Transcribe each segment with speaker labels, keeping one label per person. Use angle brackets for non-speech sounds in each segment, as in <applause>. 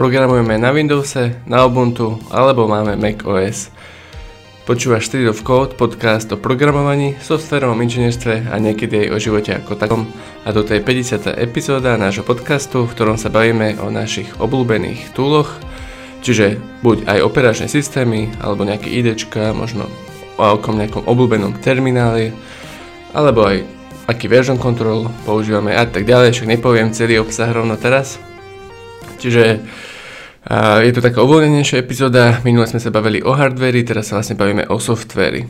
Speaker 1: Programujeme na Windowse, na Ubuntu alebo máme Mac OS. Počúvaš Street of Code, podcast o programovaní, softverovom inžinierstve a niekedy aj o živote ako takom. A toto je 50. epizóda nášho podcastu, v ktorom sa bavíme o našich obľúbených túloch, čiže buď aj operačné systémy, alebo nejaké IDčka, možno o nejakom obľúbenom termináli, alebo aj aký version control používame a tak ďalej, však nepoviem celý obsah rovno teraz. Čiže je to taká uvoľnenejšia epizóda, minule sme sa bavili o hardveri, teraz sa vlastne bavíme o softveri.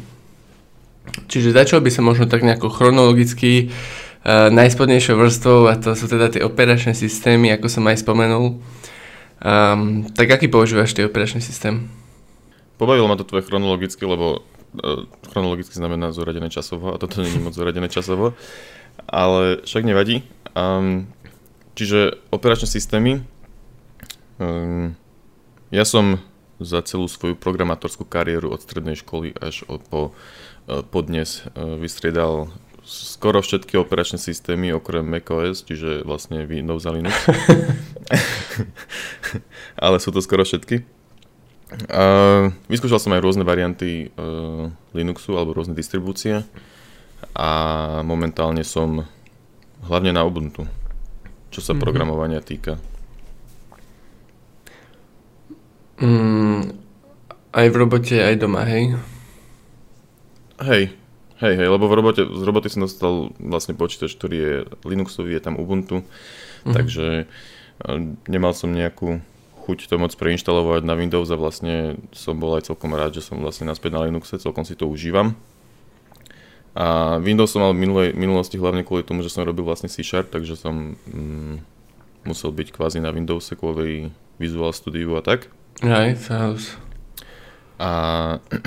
Speaker 1: Čiže začal by som možno tak nejako chronologicky uh, najspodnejšou vrstvou a to sú teda tie operačné systémy, ako som aj spomenul. Um, tak aký používaš tie operačný systém?
Speaker 2: Pobavilo ma to tvoje chronologicky, lebo uh, chronologicky znamená zoradené časovo a toto je moc zoradené časovo, ale však nevadí. Um, čiže operačné systémy ja som za celú svoju programátorskú kariéru od strednej školy až po, e, po dnes e, vystriedal skoro všetky operačné systémy okrem macOS, čiže vlastne Windows a Linux. <laughs> Ale sú to skoro všetky. A vyskúšal som aj rôzne varianty uh, Linuxu alebo rôzne distribúcie a momentálne som hlavne na Ubuntu, čo sa mm-hmm. programovania týka.
Speaker 1: Mm, aj v robote, aj doma, hej?
Speaker 2: Hej, hej, hej, lebo v robote, z roboty som dostal vlastne počítač, ktorý je Linuxový, je tam Ubuntu, mm-hmm. takže nemal som nejakú chuť to moc preinštalovať na Windows a vlastne som bol aj celkom rád, že som vlastne naspäť na Linuxe, celkom si to užívam. A Windows som mal v minulej, minulosti hlavne kvôli tomu, že som robil vlastne C Sharp, takže som mm, musel byť kvázi na Windowse kvôli Visual Studio a tak.
Speaker 1: Aj, House.
Speaker 2: A,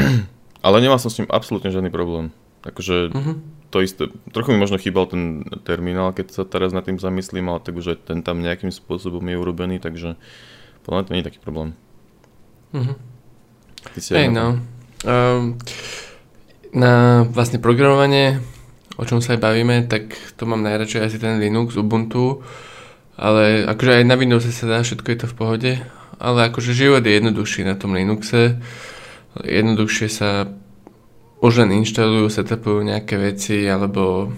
Speaker 2: <clears throat> ale nemal som s ním absolútne žiadny problém. Akože uh-huh. to isté, trochu mi možno chýbal ten terminál, keď sa teraz nad tým zamyslím, ale tak už aj ten tam nejakým spôsobom je urobený, takže podľa to nie je taký problém.
Speaker 1: Uh-huh. Hej, no. Um, na vlastne programovanie, o čom sa aj bavíme, tak to mám najradšej asi ten Linux, Ubuntu, ale akože aj na Windowse sa dá, všetko je to v pohode, ale akože život je jednoduchší na tom Linuxe. Jednoduchšie sa už len inštalujú, setupujú nejaké veci, alebo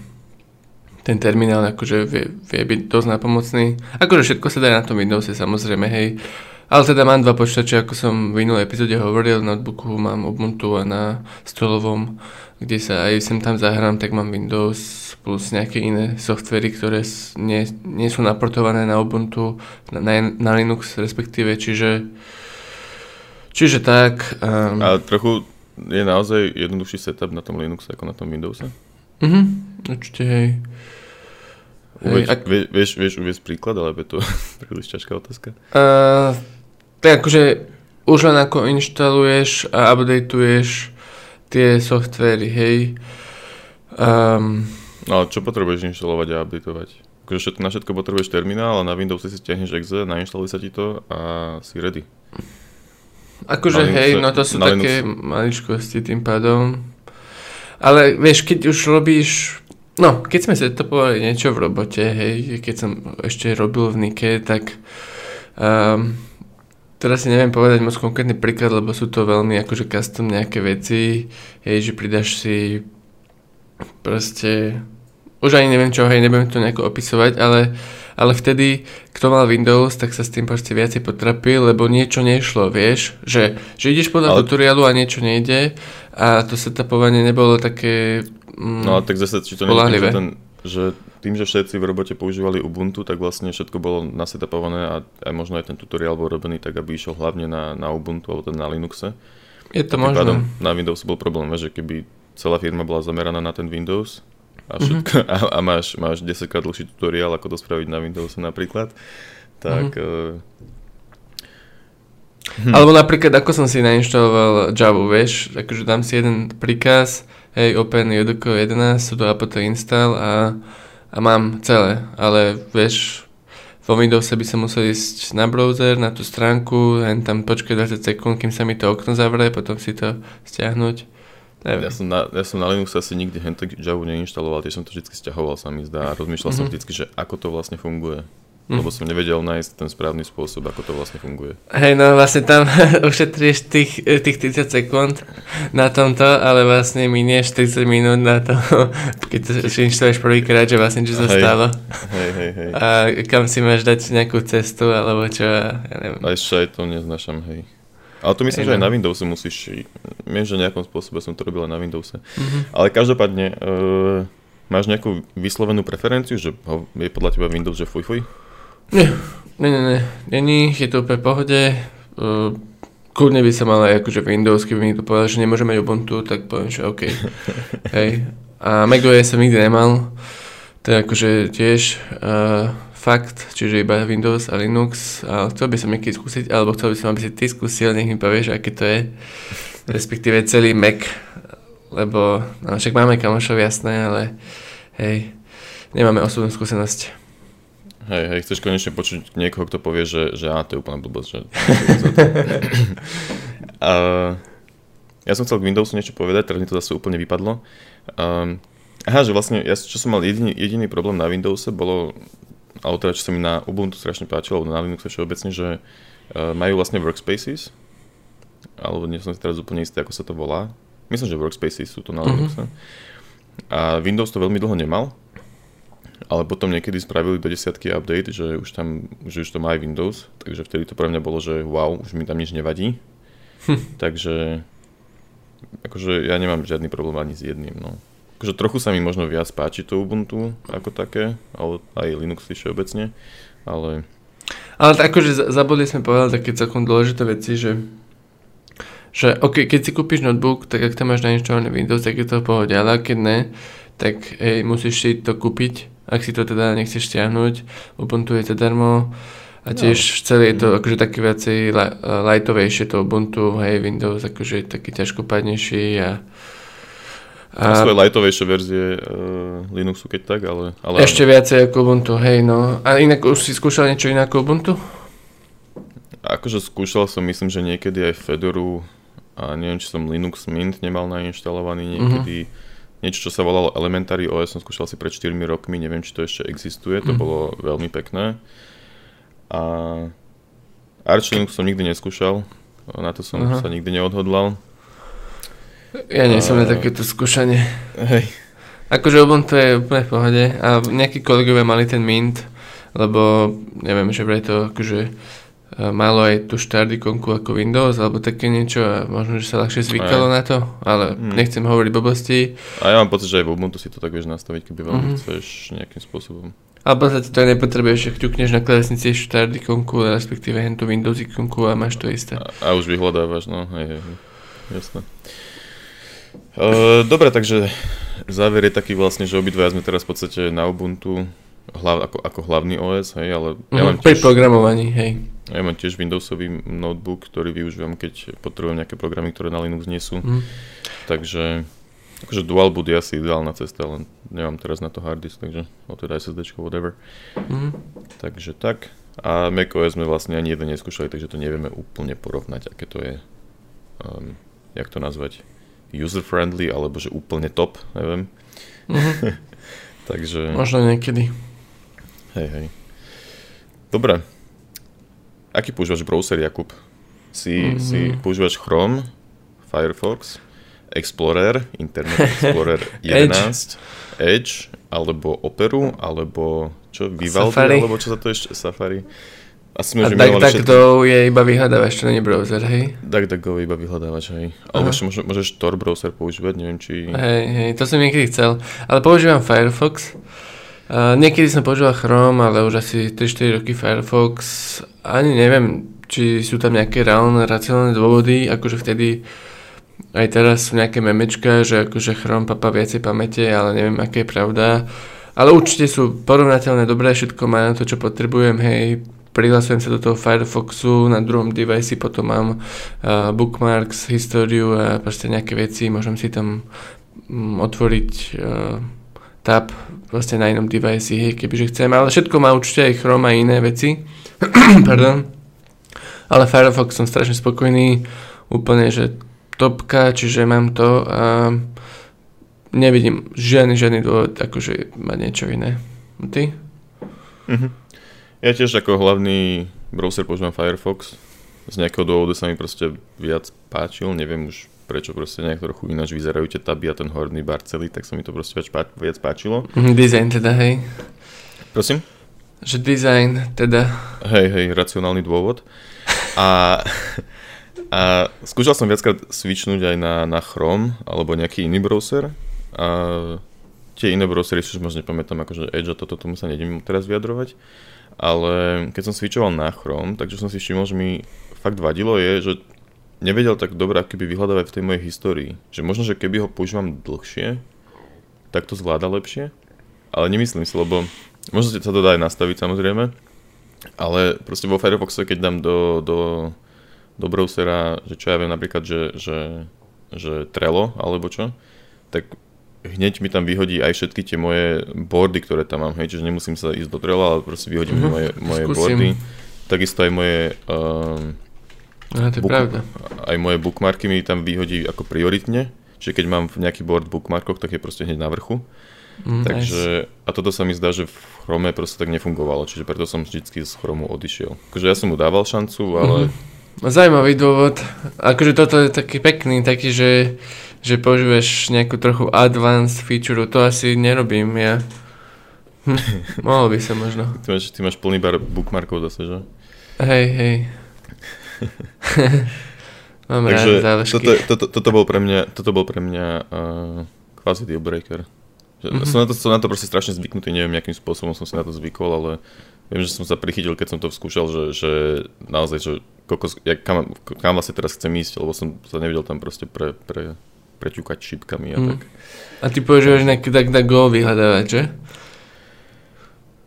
Speaker 1: ten terminál akože vie, vie byť dosť napomocný. Akože všetko sa dá na tom Windowse samozrejme, hej. Ale teda mám dva počítače, ako som v minulej epizóde hovoril, v notebooku mám Ubuntu a na stolovom, kde sa aj sem tam zahrám, tak mám Windows plus nejaké iné softvery, ktoré nie, nie sú naportované na Ubuntu, na, na Linux respektíve, čiže čiže tak.
Speaker 2: Um, a trochu je naozaj jednoduchší setup na tom Linuxe ako na tom Windowse?
Speaker 1: Mhm, určite hej.
Speaker 2: Uveď, ak... vieš, vieš uviesť príklad, alebo je to <laughs> príliš ťažká otázka?
Speaker 1: Uh, tak akože už len ako inštaluješ a updateuješ tie softvery, hej. Um,
Speaker 2: no čo potrebuješ inštalovať a updateovať? Akože všetko, na všetko potrebuješ terminál a na Windows si stiahneš exe, nainštaluje sa ti to a si ready.
Speaker 1: Akože Linux, hej, no to sú také Linux. maličkosti tým pádom. Ale vieš, keď už robíš No, keď sme setopovali niečo v robote, hej, keď som ešte robil v Nike, tak um, Teraz si neviem povedať moc konkrétny príklad, lebo sú to veľmi akože custom nejaké veci, hej, že pridaš si proste, už ani neviem čo, hej, nebudem to nejako opisovať, ale, ale vtedy, kto mal Windows, tak sa s tým proste viacej potrapil, lebo niečo nešlo, vieš, že, že ideš podľa ale... tutoriálu a niečo nejde a to setupovanie nebolo také
Speaker 2: mm, No a tak zase, či to nie je ten, že tým, že všetci v robote používali Ubuntu, tak vlastne všetko bolo nasetapované a aj možno aj ten tutoriál bol robený tak, aby išiel hlavne na, na Ubuntu alebo teda na Linuxe.
Speaker 1: Je to možné. Pádom
Speaker 2: na Windows bol problém, že keby celá firma bola zameraná na ten Windows a, mhm. všetko, mm-hmm. a, a máš, máš 10 krát dlhší tutoriál, ako to spraviť na Windowse napríklad, tak... Mm-hmm. Uh,
Speaker 1: Hm. Alebo napríklad, ako som si nainštaloval Java, vieš, akože dám si jeden príkaz, hej, open JDK 11, sudo apt install a, a mám celé, ale vieš, vo Windows by som musel ísť na browser, na tú stránku, len tam počkať 20 sekúnd, kým sa mi to okno zavrie, potom si to stiahnuť.
Speaker 2: Neviem. Ja som na, ja som na Linux asi nikdy hentok Java neinštaloval, tiež som to vždy stiahoval sa mi zdá a rozmýšľal mm-hmm. som mhm. vždy, že ako to vlastne funguje. Mm. lebo som nevedel nájsť ten správny spôsob, ako to vlastne funguje.
Speaker 1: Hej, no vlastne tam <laughs> ušetríš tých, tých 30 sekúnd na tomto, ale vlastne minieš 40 minút na to, <laughs> keď to inštaluješ prvýkrát, že vlastne čo sa hej. stalo.
Speaker 2: Hej, hej, hej.
Speaker 1: A kam si máš dať nejakú cestu, alebo čo, ja neviem.
Speaker 2: A ešte aj to neznašam, hej. Ale to myslím, hej, že aj no. na Windowse musíš, viem, že nejakom spôsobe som to robil aj na Windowse. Mm-hmm. Ale každopádne, uh, máš nejakú vyslovenú preferenciu, že je podľa teba Windows, že fuj fuj?
Speaker 1: Nie, nie, nie, nie. Není, je to úplne pohode. Uh, kľudne by sa mal aj akože Windows, keby mi to povedal, že nemôže mať Ubuntu, tak poviem, že OK. <laughs> Hej. A macOS som nikdy nemal. To je akože tiež uh, fakt, čiže iba Windows a Linux. A chcel by som niekedy skúsiť, alebo chcel by som, aby si ty skúsil, nech mi povieš, aké to je. Respektíve celý Mac. Lebo, no však máme kamošov, jasné, ale hej, nemáme osobnú skúsenosť.
Speaker 2: Hej, hej, chceš konečne počuť niekoho, kto povie, že, že á, to je úplne blbosť. Že... <laughs> a, ja som chcel k Windowsu niečo povedať, teraz mi to zase úplne vypadlo. Um, aha, že vlastne, ja, čo som mal jediný, jediný problém na Windowse, bolo, alebo teda, čo sa mi na Ubuntu strašne páčilo, alebo na Linuxe všeobecne, že uh, majú vlastne workspaces, alebo nie som si teraz úplne istý, ako sa to volá. Myslím, že workspaces sú to na mhm. Linuxe. Mm-hmm. A Windows to veľmi dlho nemal, ale potom niekedy spravili do desiatky update, že už tam, že už to má aj Windows, takže vtedy to pre mňa bolo, že wow, už mi tam nič nevadí. Hm. Takže akože ja nemám žiadny problém ani s jedným, no. Akože trochu sa mi možno viac páči to Ubuntu ako také, ale aj Linux všeobecne, ale...
Speaker 1: Ale akože zabudli sme povedať také celkom dôležité veci, že že ok, keď si kúpiš notebook, tak ak tam máš nainštalovaný Windows, tak je to v pohode, ale keď ne, tak hej, musíš si to kúpiť ak si to teda nechceš stiahnuť, Ubuntu je zadarmo a tiež no. celé je to akože také viacej lightovejšie to Ubuntu, hej, Windows akože je taký ťažkopadnejší a
Speaker 2: a svoje lightovejšie verzie uh, Linuxu, keď tak, ale... ale
Speaker 1: ešte áno. viacej ako Ubuntu, hej, no. A inak už si skúšal niečo iné ako Ubuntu?
Speaker 2: Akože skúšal som, myslím, že niekedy aj Fedoru a neviem, či som Linux Mint nemal nainštalovaný niekedy. Mm-hmm niečo, čo sa volalo Elementary OS, som skúšal si pred 4 rokmi, neviem, či to ešte existuje, to mm. bolo veľmi pekné. A Arch Linux som nikdy neskúšal, na to som Aha. sa nikdy neodhodlal.
Speaker 1: Ja nie som na takéto skúšanie. Hej. Akože Ubuntu je úplne v pohode a nejakí kolegovia mali ten Mint, lebo neviem, že vraj to akože malo aj tú štart ikonku ako Windows alebo také niečo a možno, že sa ľahšie zvykalo aj. na to, ale mm. nechcem hovoriť blbosti.
Speaker 2: A ja mám pocit, že aj v Ubuntu si to tak vieš nastaviť, keby veľmi mm-hmm. chceš nejakým spôsobom.
Speaker 1: Ale v podstate to nepotrebuješ, že ťukneš na klávesnici štart ikonku, respektíve hen tú Windows ikonku a máš to isté.
Speaker 2: A, a už vyhľadávaš, no, hej, hej, jasné. Uh, dobre, takže záver je taký vlastne, že obidva sme teraz v podstate na Ubuntu hlav, ako, ako hlavný OS, hej, ale
Speaker 1: ja mm, mám tiež... Pri programovaní, hej.
Speaker 2: Ja mám tiež Windowsový notebook, ktorý využívam, keď potrebujem nejaké programy, ktoré na Linux nie sú. Mm. Takže akože dual boot je asi ideálna cesta, len nemám teraz na to hard disk, takže o teda SSD, whatever. Mm. Takže tak. A macOS sme vlastne ani jeden neskúšali, takže to nevieme úplne porovnať, aké to je, um, jak to nazvať, user-friendly, alebo že úplne top, neviem. Mm-hmm. <laughs> takže...
Speaker 1: Možno niekedy.
Speaker 2: Hej, hej. Dobre, Aký používaš browser, Jakub? Si, mm-hmm. si používaš Chrome, Firefox, Explorer, Internet <laughs> Explorer 11, Edge. Edge, alebo Operu, alebo čo, Vivaldi, Safari. alebo čo sa to ešte, Safari.
Speaker 1: Asi a DuckDuckGo je iba vyhľadávač, to nie browser, hej?
Speaker 2: DuckDuckGo je iba vyhľadávač, hej. Alebo ešte môže, môžeš Tor browser používať, neviem či...
Speaker 1: Hej, hej, to som niekedy chcel. Ale používam Firefox. Uh, niekedy som používal Chrome, ale už asi 3-4 roky Firefox. Ani neviem, či sú tam nejaké reálne, racionálne dôvody, akože vtedy aj teraz sú nejaké memečka, že akože Chrome papa viacej pamäte, ale neviem, aké je pravda. Ale určite sú porovnateľné, dobré, všetko má na to, čo potrebujem, hej, prihlasujem sa do toho Firefoxu, na druhom device potom mám uh, bookmarks, históriu a proste nejaké veci, môžem si tam um, otvoriť uh, tab proste na inom device, hej, kebyže chcem, ale všetko má určite aj Chrome a iné veci. <clears throat> Pardon. Ale Firefox som strašne spokojný, úplne, že topka, čiže mám to a nevidím žiadny, žiadny dôvod, akože mať niečo iné. Ty?
Speaker 2: Mm-hmm. Ja tiež ako hlavný browser používam Firefox. Z nejakého dôvodu sa mi proste viac páčil, neviem už prečo proste nejak trochu ináč vyzerajú tie taby a ten horný bar celý, tak sa mi to proste viac, viac páčilo.
Speaker 1: Mhm, Design teda, hej.
Speaker 2: Prosím?
Speaker 1: Že design teda.
Speaker 2: Hej, hej, racionálny dôvod. A, <laughs> a skúšal som viackrát switchnúť aj na, na Chrome alebo nejaký iný browser. A tie iné browsery si už možno nepamätám, akože Edge a toto, tomu sa nejdem teraz vyjadrovať. Ale keď som switchoval na Chrome, takže som si všimol, že mi fakt vadilo je, že nevedel tak dobre keby vyhľadávať v tej mojej histórii. Že možno, že keby ho používam dlhšie, tak to zvláda lepšie. Ale nemyslím si, lebo možno sa to dá aj nastaviť samozrejme, ale proste vo Firefoxe, keď dám do, do, do browsera, že čo ja viem napríklad, že, že, že Trello alebo čo, tak hneď mi tam vyhodí aj všetky tie moje boardy, ktoré tam mám, hej, čiže nemusím sa ísť do Trello, ale proste vyhodí mi moje, moje boardy. Takisto aj moje um,
Speaker 1: No, to je book, pravda.
Speaker 2: Aj moje bookmarky mi tam vyhodí ako prioritne, čiže keď mám nejaký board v bookmarkoch, tak je proste hneď na vrchu. Mm, Takže, nice. a toto sa mi zdá, že v Chrome proste tak nefungovalo, čiže preto som vždycky z Chromu odišiel. Akože ja som mu dával šancu, ale...
Speaker 1: Mm-hmm. Zajímavý dôvod. Akože toto je taký pekný, taký, že, že používaš nejakú trochu advanced feature, to asi nerobím ja. Hm, <laughs> mohol by sa možno.
Speaker 2: Ty máš, ty máš plný bar bookmarkov zase, že?
Speaker 1: Hej, hej. <laughs> Mám
Speaker 2: Takže
Speaker 1: rád
Speaker 2: toto, toto, toto, bol pre mňa, toto bol pre mňa uh, kvázi deal breaker. Mm-hmm. Som, na to, som na to proste strašne zvyknutý, neviem, akým spôsobom som si na to zvykol, ale viem, že som sa prichytil, keď som to skúšal, že, že naozaj, že kokos, ja, kam, kam vlastne teraz chcem ísť, lebo som sa nevedel tam proste pre, pre, preťukať šipkami a mm. tak.
Speaker 1: A ty používaš nejaký DuckDuckGo vyhľadávať, že?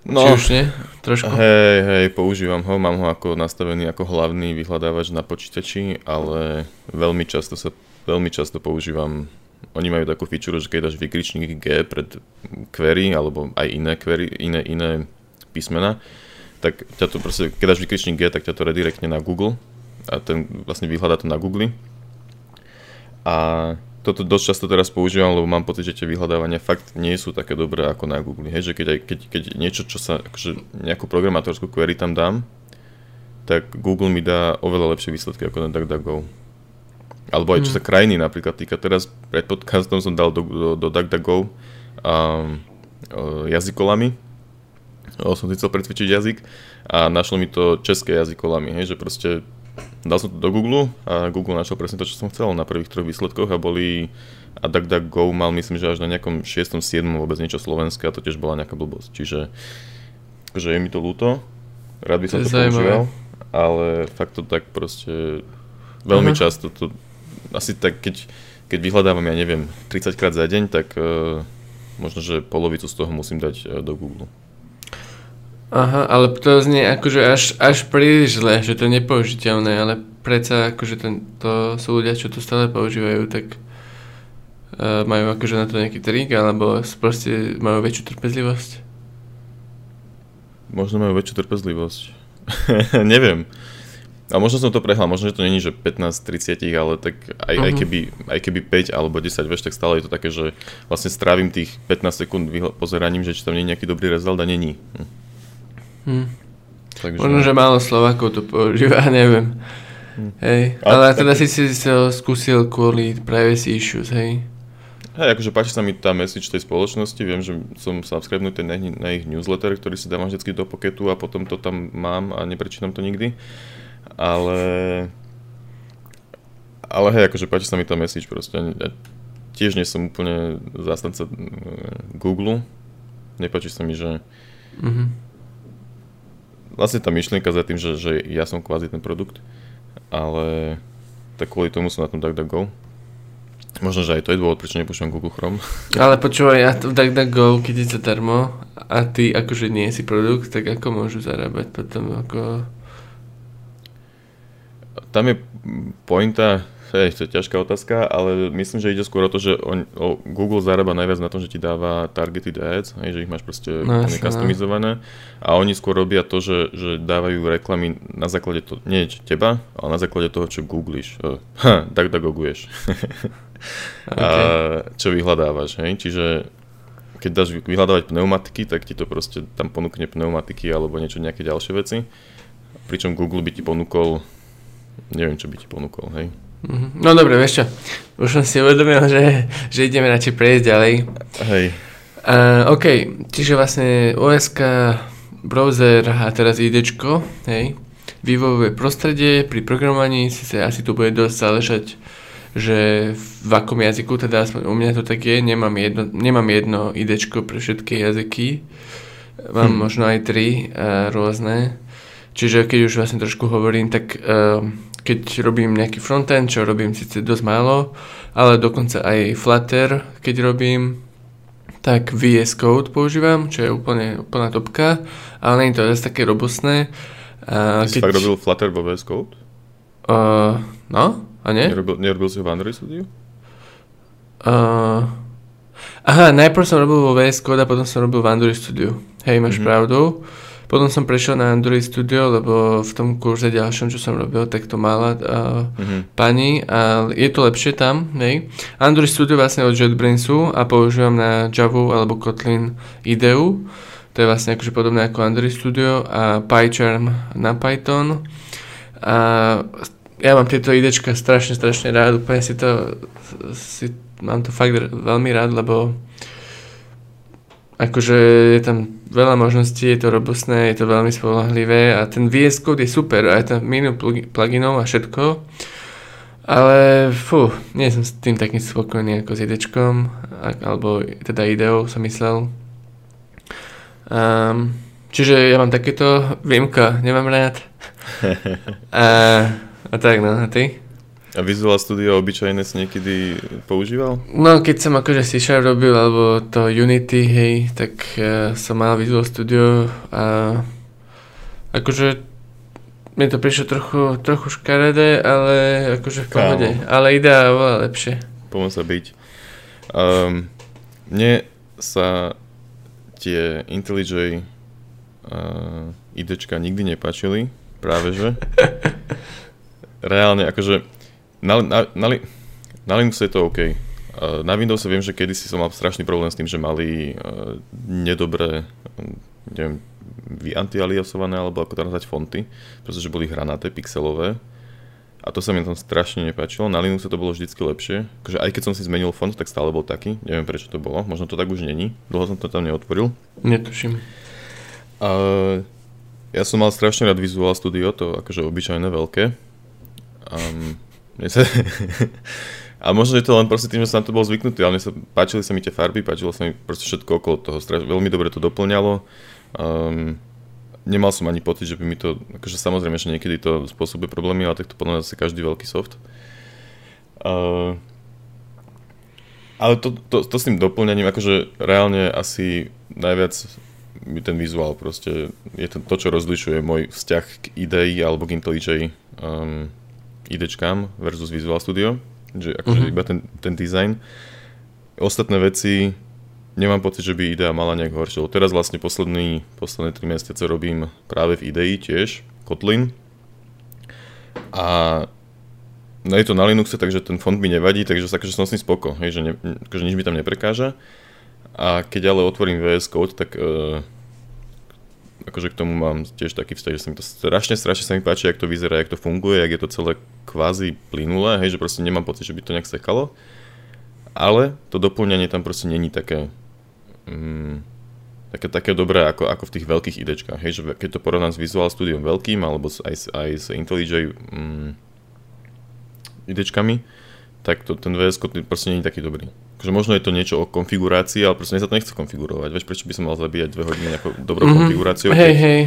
Speaker 1: No, Či už nie? Trošku?
Speaker 2: Hej, hej, používam ho, mám ho ako nastavený ako hlavný vyhľadávač na počítači, ale veľmi často sa, veľmi často používam oni majú takú feature, že keď dáš vykričník G pred query, alebo aj iné query, iné, iné písmena, tak ťa to proste, keď dáš vykričník G, tak ťa to redirektne na Google a ten vlastne vyhľadá to na Google. A toto dosť často teraz používam, lebo mám pocit, že tie vyhľadávania fakt nie sú také dobré ako na Google. Hej, že keď, keď, keď niečo, čo sa, akože nejakú programátorskú query tam dám, tak Google mi dá oveľa lepšie výsledky ako na DuckDuckGo. Alebo aj čo sa hmm. krajiny napríklad týka. Teraz pred podcastom som dal do, do, do DuckDuckGo um, jazykolami. O, som si chcel pretvičiť jazyk a našlo mi to české jazykolami, hej, že proste dal som to do Google a Google našiel presne to, čo som chcel na prvých troch výsledkoch a boli a DuckDuckGo mal myslím, že až na nejakom 6. 7. vôbec niečo slovenské a to tiež bola nejaká blbosť. Čiže že je mi to ľúto, rád by som to, to používal, ale fakt to tak proste veľmi uh-huh. často to, asi tak keď, keď vyhľadávam, ja neviem, 30 krát za deň, tak uh, možno, že polovicu z toho musím dať uh, do Google.
Speaker 1: Aha, ale to znie akože až, až príliš zle, že to je nepoužiteľné, ale predsa akože ten, to sú ľudia, čo to stále používajú, tak uh, majú akože na to nejaký trik, alebo proste majú väčšiu trpezlivosť?
Speaker 2: Možno majú väčšiu trpezlivosť. <laughs> Neviem. A možno som to prehľal, možno, že to není, že 15-30, ale tak aj, uh-huh. aj, mhm. keby, aj keby 5 alebo 10, vieš, tak stále je to také, že vlastne strávim tých 15 sekúnd pozeraním, že či tam nie je nejaký dobrý rezult a není. Hm.
Speaker 1: Hm. Takže... Možno, že málo Slovákov to používa, <laughs> neviem. Hm. Hej, ale, ale teda tak... si si to skúsil kvôli privacy issues, hej?
Speaker 2: Hej, akože páči sa mi tá message tej spoločnosti, viem, že som subscribenutý na, na ich newsletter, ktorý si dávam vždy do poketu a potom to tam mám a neprečítam to nikdy. Ale ale hej, akože páči sa mi tá message proste. Ja tiež nie som úplne zástanca eh, Google. Nepáči sa mi, že mm-hmm vlastne tá myšlienka za tým, že, že ja som kvázi ten produkt, ale tak kvôli tomu som na tom DuckDuckGo. Možno, že aj to je dôvod, prečo nepúšťam Google Chrome. <laughs>
Speaker 1: Ale počúvaj, ja to DuckDuckGo, keď je zadarmo a ty akože nie si produkt, tak ako môžu zarábať potom ako...
Speaker 2: Tam je pointa, Hej, to je ťažká otázka, ale myslím, že ide skôr o to, že on, o Google zarába najviac na tom, že ti dáva targeted ads, hej, že ich máš proste no, customizované a oni skôr robia to, že, že dávajú reklamy na základe to, nie teba, ale na základe toho, čo googliš. Ha, tak da googuješ. <laughs> okay. a čo vyhľadávaš, hej, čiže keď dáš vyhľadávať pneumatiky, tak ti to proste tam ponúkne pneumatiky alebo niečo, nejaké ďalšie veci. Pričom Google by ti ponúkol, neviem čo by ti ponúkol, hej.
Speaker 1: Mhm. No dobre, vieš čo, už som si uvedomil, že, že ideme radšej prejsť ďalej.
Speaker 2: Hej.
Speaker 1: Uh, OK, čiže vlastne OSK, browser a teraz IDčko, hej, vývojové prostredie pri programovaní, si sa asi tu bude dosť záležať, že v akom jazyku, teda aspoň u mňa to tak je, nemám jedno, nemám jedno IDčko pre všetky jazyky, mám hm. možno aj tri uh, rôzne, čiže keď už vlastne trošku hovorím, tak uh, keď robím nejaký frontend, čo robím síce dosť málo, ale dokonca aj Flutter, keď robím, tak VS Code používam, čo je úplne úplná topka, ale nie je to zase také robustné.
Speaker 2: A Ty keď... si fakt robil Flutter vo VS Code?
Speaker 1: Uh, no, a nie?
Speaker 2: Nerobil, nerobil si ho v Android Studio?
Speaker 1: Uh, aha, najprv som robil vo VS Code a potom som robil v Android Studio. Hej, máš mm-hmm. pravdu. Potom som prešiel na Android Studio, lebo v tom kurze ďalšom, čo som robil, tak to mala uh, mm-hmm. pani a je to lepšie tam, hej. Android Studio vlastne od JetBrainsu a používam na Java alebo Kotlin IDEU. To je vlastne akože podobné ako Android Studio a PyCharm na Python. A ja mám tieto idečka strašne, strašne rád, úplne si to, si, mám to fakt veľmi rád, lebo akože je tam veľa možností, je to robustné, je to veľmi spolahlivé a ten VS Code je super, aj tam minú pluginov a všetko, ale fú, nie som s tým takým spokojný ako s idečkom, alebo teda ideou som myslel. Um, čiže ja mám takéto výmka, nemám rád. <laughs> a, a tak no, a ty?
Speaker 2: A Visual Studio obyčajné si niekedy používal?
Speaker 1: No, keď som akože C Sharp robil, alebo to Unity, hej, tak uh, som mal Visual Studio a akože mi to prišlo trochu, trochu škaredé, ale akože v pohode. Kámo. Ale idea bola lepšie.
Speaker 2: Poďme sa byť. Um, mne sa tie IntelliJ uh, idečka nikdy nepáčili, práve že. <laughs> Reálne, akože na, na, na, na Linuxe je to OK. Na Windows viem, že kedysi som mal strašný problém s tým, že mali uh, nedobré, neviem, vyantialiasované, alebo ako to nazvať fonty, pretože boli hranaté, pixelové. A to sa mi tam strašne nepáčilo. Na Linuxe to bolo vždycky lepšie. Takže aj keď som si zmenil font, tak stále bol taký. Neviem prečo to bolo. Možno to tak už není. Dlho som to tam neotvoril.
Speaker 1: Netuším.
Speaker 2: Uh, ja som mal strašne rád Visual Studio, to akože obyčajné veľké. Um, mne sa... <laughs> A možno, že to len proste tým, že som to bol zvyknutý, ale mne sa, páčili sa mi tie farby, páčilo sa mi proste všetko okolo toho, straš, veľmi dobre to doplňalo. Um, nemal som ani pocit, že by mi to, akože samozrejme, že niekedy to spôsobuje problémy, ale tak to podľa mňa zase každý veľký soft. Uh, ale to, to, to s tým doplňaním, akože reálne asi najviac mi ten vizuál proste je to, to čo rozlišuje môj vzťah k idei alebo k IntelliJ um, idečkám versus Visual Studio, že akože uh-huh. iba ten, ten design. Ostatné veci nemám pocit, že by idea mala nejak horšie. Teraz vlastne posledný, posledné 3 mesiace robím práve v idei tiež, Kotlin. A no je to na Linuxe, takže ten fond mi nevadí, takže sa akože som s ním spoko, hej, že ne, akože nič mi tam neprekáža. A keď ale otvorím VS Code, tak uh, akože k tomu mám tiež taký vzťah, že sa mi to strašne, strašne sa mi páči, jak to vyzerá, jak to funguje, jak je to celé kvázi plynulé, hej, že proste nemám pocit, že by to nejak sekalo. Ale to doplňanie tam proste není také, mm, také, také dobré ako, ako v tých veľkých idečkách, hej, že keď to porovnám s Visual Studio veľkým, alebo aj, aj s IntelliJ mm, idečkami, tak to, ten VS Code proste není taký dobrý. Akože možno je to niečo o konfigurácii, ale proste mne sa to nechce konfigurovať. Vieš, prečo by som mal zabíjať dve hodiny nejakou dobrou mm-hmm. konfiguráciou?
Speaker 1: Hej, keď... hej.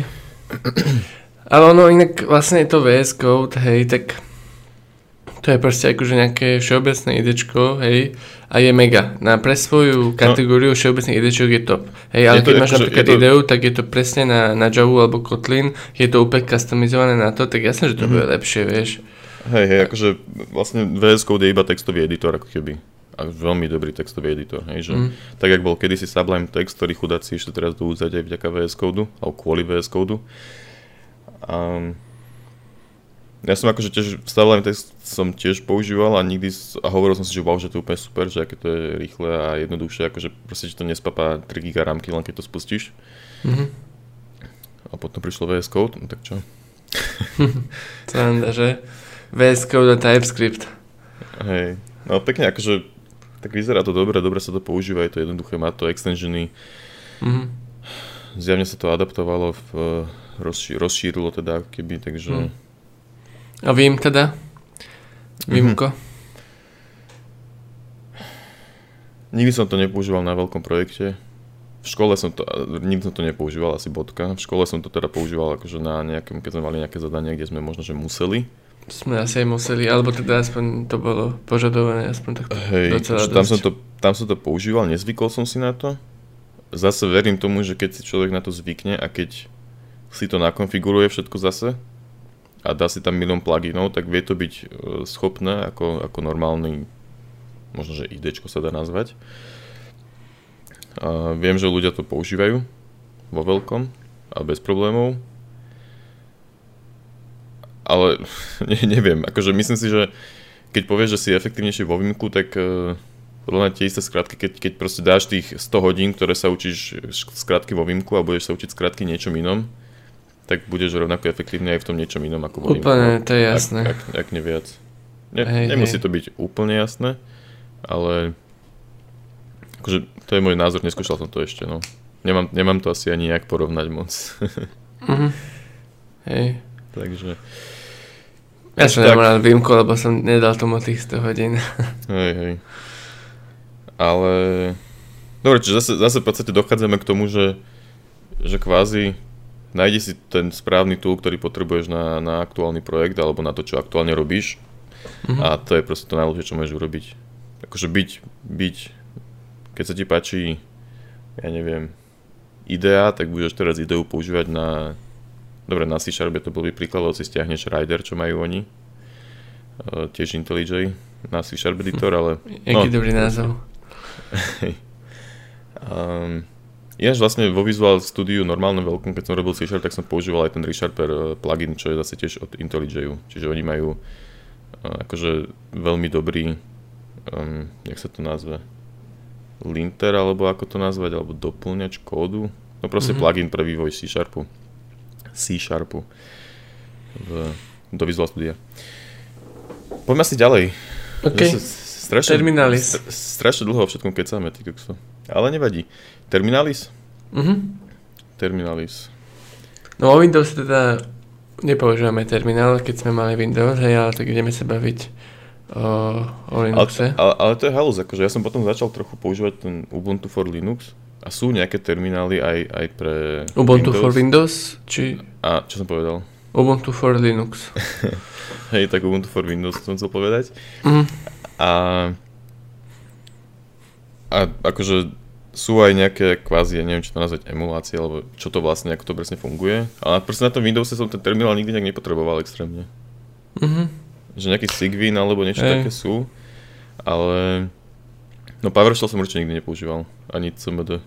Speaker 1: Ale ono inak vlastne je to VS Code, hej, tak to je proste akože nejaké všeobecné idečko, hej, a je mega. Na pre svoju no. kategóriu no, všeobecných idečok je top. Hej, ale keď máš akože napríklad to... ideu, tak je to presne na, na Java alebo Kotlin, je to úplne customizované na to, tak jasne, že to mm-hmm. bude lepšie, vieš.
Speaker 2: Hej, hej, akože vlastne VS Code je iba textový editor, ako keby a veľmi dobrý textový editor. Hej, že, mm. Tak, jak bol kedysi Sublime Text, ktorý chudáci ešte teraz do úzať aj vďaka VS Code, alebo kvôli VS Code. Um, Ja som akože tiež stavový text som tiež používal a nikdy a hovoril som si, že wow, že to je úplne super, že aké to je rýchle a jednoduchšie, akože proste, že to nespapá 3 GB rámky, len keď to spustíš. Mm-hmm. A potom prišlo VS Code, no tak čo? <laughs>
Speaker 1: Sranda, že? VS Code a TypeScript.
Speaker 2: Hej, no pekne, akože tak vyzerá to dobre, dobre sa to používa, je to jednoduché, má to extensiony. Mm-hmm. Zjavne sa to adaptovalo, v, rozší, rozšírilo teda keby, takže... Mm.
Speaker 1: A vím teda? Výmko? Mm-hmm.
Speaker 2: Nikdy som to nepoužíval na veľkom projekte. V škole som to, nikdy som to nepoužíval, asi bodka. V škole som to teda používal akože na nejakom, keď sme mali nejaké zadanie, kde sme možno, že museli
Speaker 1: sme asi aj museli, alebo teda aspoň to bolo požadované, aspoň takto
Speaker 2: Hej, tam som, to, tam som to používal, nezvykol som si na to. Zase verím tomu, že keď si človek na to zvykne a keď si to nakonfiguruje všetko zase a dá si tam milión pluginov, tak vie to byť e, schopné ako, ako normálny, možno že ID sa dá nazvať. A viem, že ľudia to používajú vo veľkom a bez problémov ale <laughs> ne, neviem, akože myslím si, že keď povieš, že si efektívnejší vo výmku, tak uh, podľa mňa tie isté skratky, keď, keď proste dáš tých 100 hodín, ktoré sa učíš skratky vo výmku a budeš sa učiť skratky niečom inom, tak budeš rovnako efektívny aj v tom niečom inom ako vo
Speaker 1: výmku. Úplne, to je jasné.
Speaker 2: Ak, ak, ak neviac. Ne, hej, nemusí hej. to byť úplne jasné, ale akože to je môj názor, neskúšal som to ešte, no. Nemám, nemám to asi ani nejak porovnať moc. mm-hmm. <laughs>
Speaker 1: Hej.
Speaker 2: Takže...
Speaker 1: Ja som nemal rád výjimku, lebo som nedal tomu tých 100 hodín. <laughs>
Speaker 2: Hej, hej. Ale... Dobre, čiže zase, zase v podstate dochádzame k tomu, že, že kvázi nájdi si ten správny tool, ktorý potrebuješ na, na aktuálny projekt alebo na to, čo aktuálne robíš. Mm-hmm. A to je proste to najlepšie, čo môžeš urobiť. Akože byť, byť, keď sa ti páči, ja neviem, idea, tak budeš teraz ideu používať na Dobre, na C Sharp to bol príklad, lebo si stiahneš Rider, čo majú oni. Uh, tiež IntelliJ na C Sharp editor, ale... <laughs>
Speaker 1: Jaký no, dobrý názov. <laughs>
Speaker 2: um, Ináč vlastne vo Visual Studio normálne veľkom, keď som robil C Sharp, tak som používal aj ten ReSharper uh, plugin, čo je zase tiež od IntelliJ. Čiže oni majú uh, akože veľmi dobrý, um, jak sa to nazve, linter, alebo ako to nazvať, alebo doplňač kódu. No proste mm-hmm. plugin pre vývoj C Sharpu. C Sharpu v, do Visual Studia. Poďme si ďalej.
Speaker 1: OK. Strašne, Terminalis.
Speaker 2: strašne dlho o všetkom kecáme, ty kokso. Ale nevadí. Terminalis? Mhm. Terminalis.
Speaker 1: No o Windows teda nepoužívame terminál, keď sme mali Windows, hej, ale tak ideme sa baviť o, o Linuxe.
Speaker 2: Ale, ale, ale to je halus, akože ja som potom začal trochu používať ten Ubuntu for Linux a sú nejaké terminály aj, aj pre
Speaker 1: Ubuntu
Speaker 2: Windows.
Speaker 1: for Windows? Či...
Speaker 2: A čo som povedal?
Speaker 1: Ubuntu for Linux. <laughs>
Speaker 2: Hej, tak Ubuntu for Windows som chcel povedať. Mm. A, a akože sú aj nejaké kvázi, ja neviem, čo to nazvať, emulácie, alebo čo to vlastne, ako to presne funguje. Ale proste na tom Windowse som ten terminál nikdy nejak nepotreboval extrémne. Mm-hmm. Že nejaký Sigvin alebo niečo hey. také sú, ale No PowerShell som určite nikdy nepoužíval. Ani CMD.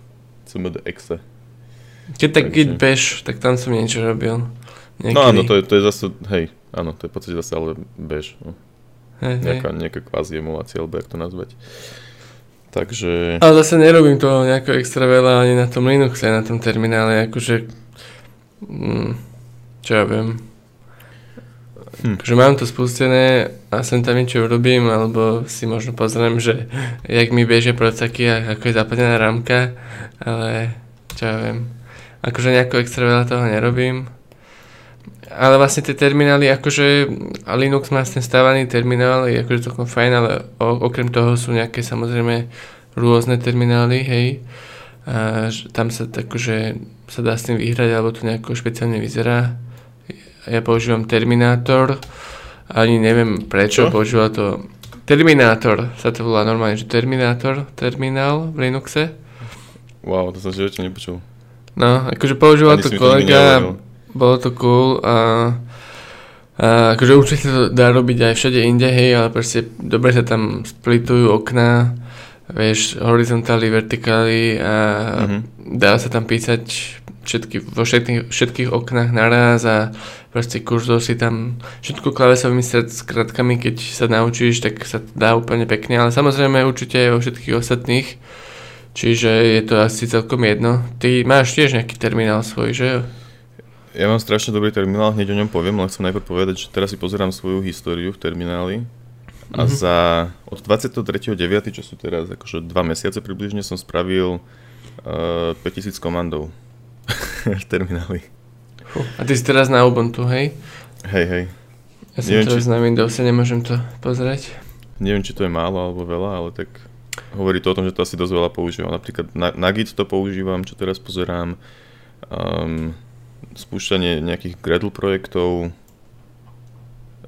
Speaker 2: CMD exe.
Speaker 1: Keď tak Takže... git bash, tak tam som niečo robil.
Speaker 2: Niekedy. No áno, to je, to je zase, hej, áno, to je v podstate zase ale bash. No. Hej, nejaká, hej. nejaká kvázi emulácia, alebo jak to nazvať. Takže...
Speaker 1: Ale zase nerobím to nejako extra veľa ani na tom Linuxe, na tom terminále, akože... Mm, čo ja viem, Hm. Že mám to spustené a sem tam niečo urobím, alebo si možno pozriem, že jak mi bežia procaky a ako je zapadená rámka, ale čo ja viem. Akože nejako extra veľa toho nerobím. Ale vlastne tie terminály, akože Linux má ten stávaný terminál, je akože celkom fajn, ale o, okrem toho sú nejaké samozrejme rôzne terminály, hej. A tam sa akože sa dá s tým vyhrať, alebo to nejako špeciálne vyzerá ja používam Terminátor, ani neviem prečo, Čo? používa to Terminátor sa to volá normálne, že Terminátor, terminál v Linuxe.
Speaker 2: Wow, to som si ešte nepočul.
Speaker 1: No, akože používal to kolega, bolo to cool a, a akože určite to dá robiť aj všade inde, hej, ale proste dobre sa tam splitujú okná, vieš, horizontály, vertikály a mm-hmm. dá sa tam písať všetky, vo všetkých, všetkých oknách naraz a proste kurzor si tam všetko klávesovými skratkami, keď sa naučíš, tak sa dá úplne pekne, ale samozrejme určite aj vo všetkých ostatných, čiže je to asi celkom jedno. Ty máš tiež nejaký terminál svoj, že jo?
Speaker 2: Ja mám strašne dobrý terminál, hneď o ňom poviem, ale chcem najprv povedať, že teraz si pozerám svoju históriu v termináli a mm-hmm. za od 23.9., čo sú teraz akože dva mesiace približne, som spravil uh, 5000 komandov <laughs> v termináli.
Speaker 1: A ty si teraz na Ubuntu, hej?
Speaker 2: Hej, hej.
Speaker 1: Ja som neviem, teraz či... na Windowse, nemôžem to pozrieť.
Speaker 2: Neviem, či to je málo alebo veľa, ale tak hovorí to o tom, že to asi dosť veľa používam. Napríklad na, na Git to používam, čo teraz pozerám. Um, spúšťanie nejakých Gradle projektov.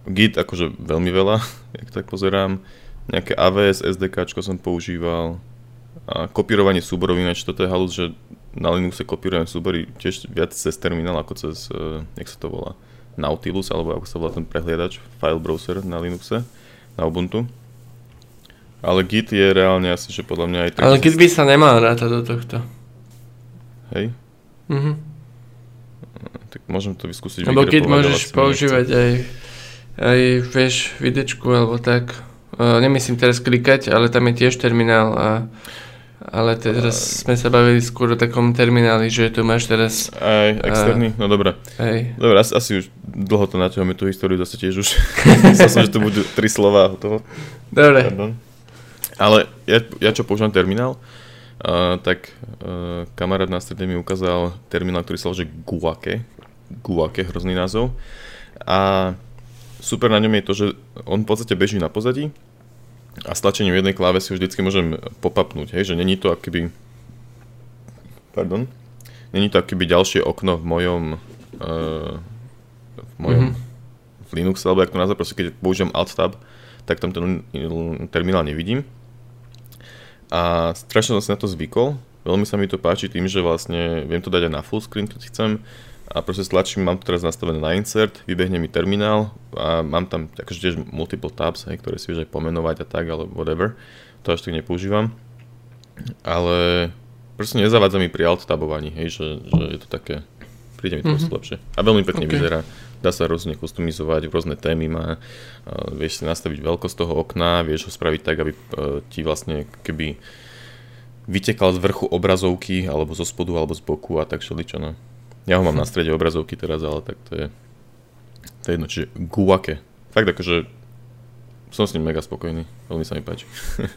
Speaker 2: Git akože veľmi veľa, <laughs> jak tak pozerám. Nejaké AWS SDK som používal. A kopírovanie súborov, ináč toto je halus, že na Linuxe kopírujem súbory tiež viac cez terminál ako cez, uh, jak sa to volá, Nautilus, alebo ako sa volá ten prehliadač, file browser na Linuxe, na Ubuntu. Ale Git je reálne asi, že podľa mňa aj...
Speaker 1: Ale Git by sa nemal rátať do tohto.
Speaker 2: Hej?
Speaker 1: Mhm.
Speaker 2: Tak môžem to vyskúsiť
Speaker 1: Lebo Git môžeš používať aj, aj, vieš, videčku alebo tak. Uh, nemyslím teraz klikať, ale tam je tiež terminál a ale teraz sme sa bavili skôr o takom termináli, že tu máš teraz...
Speaker 2: Aj externý? A... No dobré.
Speaker 1: Hej.
Speaker 2: Dobre, asi, asi už dlho to naťahujeme tú históriu zase tiež už. <laughs> Myslel som, že to budú tri slova toho.
Speaker 1: Dobre.
Speaker 2: Pardon. Ale ja, ja čo používam terminál, uh, tak uh, kamarát na strede mi ukázal terminál, ktorý sa že Guake. Guake, hrozný názov. A super na ňom je to, že on v podstate beží na pozadí, a stlačením jednej klávesy už vždycky môžem popapnúť, hej, že není to akoby pardon, není to akoby ďalšie okno v mojom uh, v mojom mm-hmm. v Linux, alebo ako to nazvať, proste keď použijem Alt Tab, tak tam ten terminál nevidím. A strašne som si na to zvykol, veľmi sa mi to páči tým, že vlastne viem to dať aj na full screen, keď chcem, a proste stlačím, mám to teraz nastavené na insert, vybehne mi terminál a mám tam akože tiež multiple tabs, hej, ktoré si vieš aj pomenovať a tak, ale whatever. To až tak nepoužívam. Ale proste nezavádza mi pri alt tabovaní, hej, že, že je to také, príde mi to mm-hmm. lepšie. A veľmi pekne okay. vyzerá. Dá sa rôzne customizovať, rôzne témy má, vieš si nastaviť veľkosť toho okna, vieš ho spraviť tak, aby e, ti vlastne keby vytekal z vrchu obrazovky, alebo zo spodu, alebo z boku a tak všeličo, no. Ja ho mám na strede obrazovky teraz, ale tak to je, to je jedno, čiže Guake. Fakt akože som s ním mega spokojný, veľmi sa mi páči. <laughs>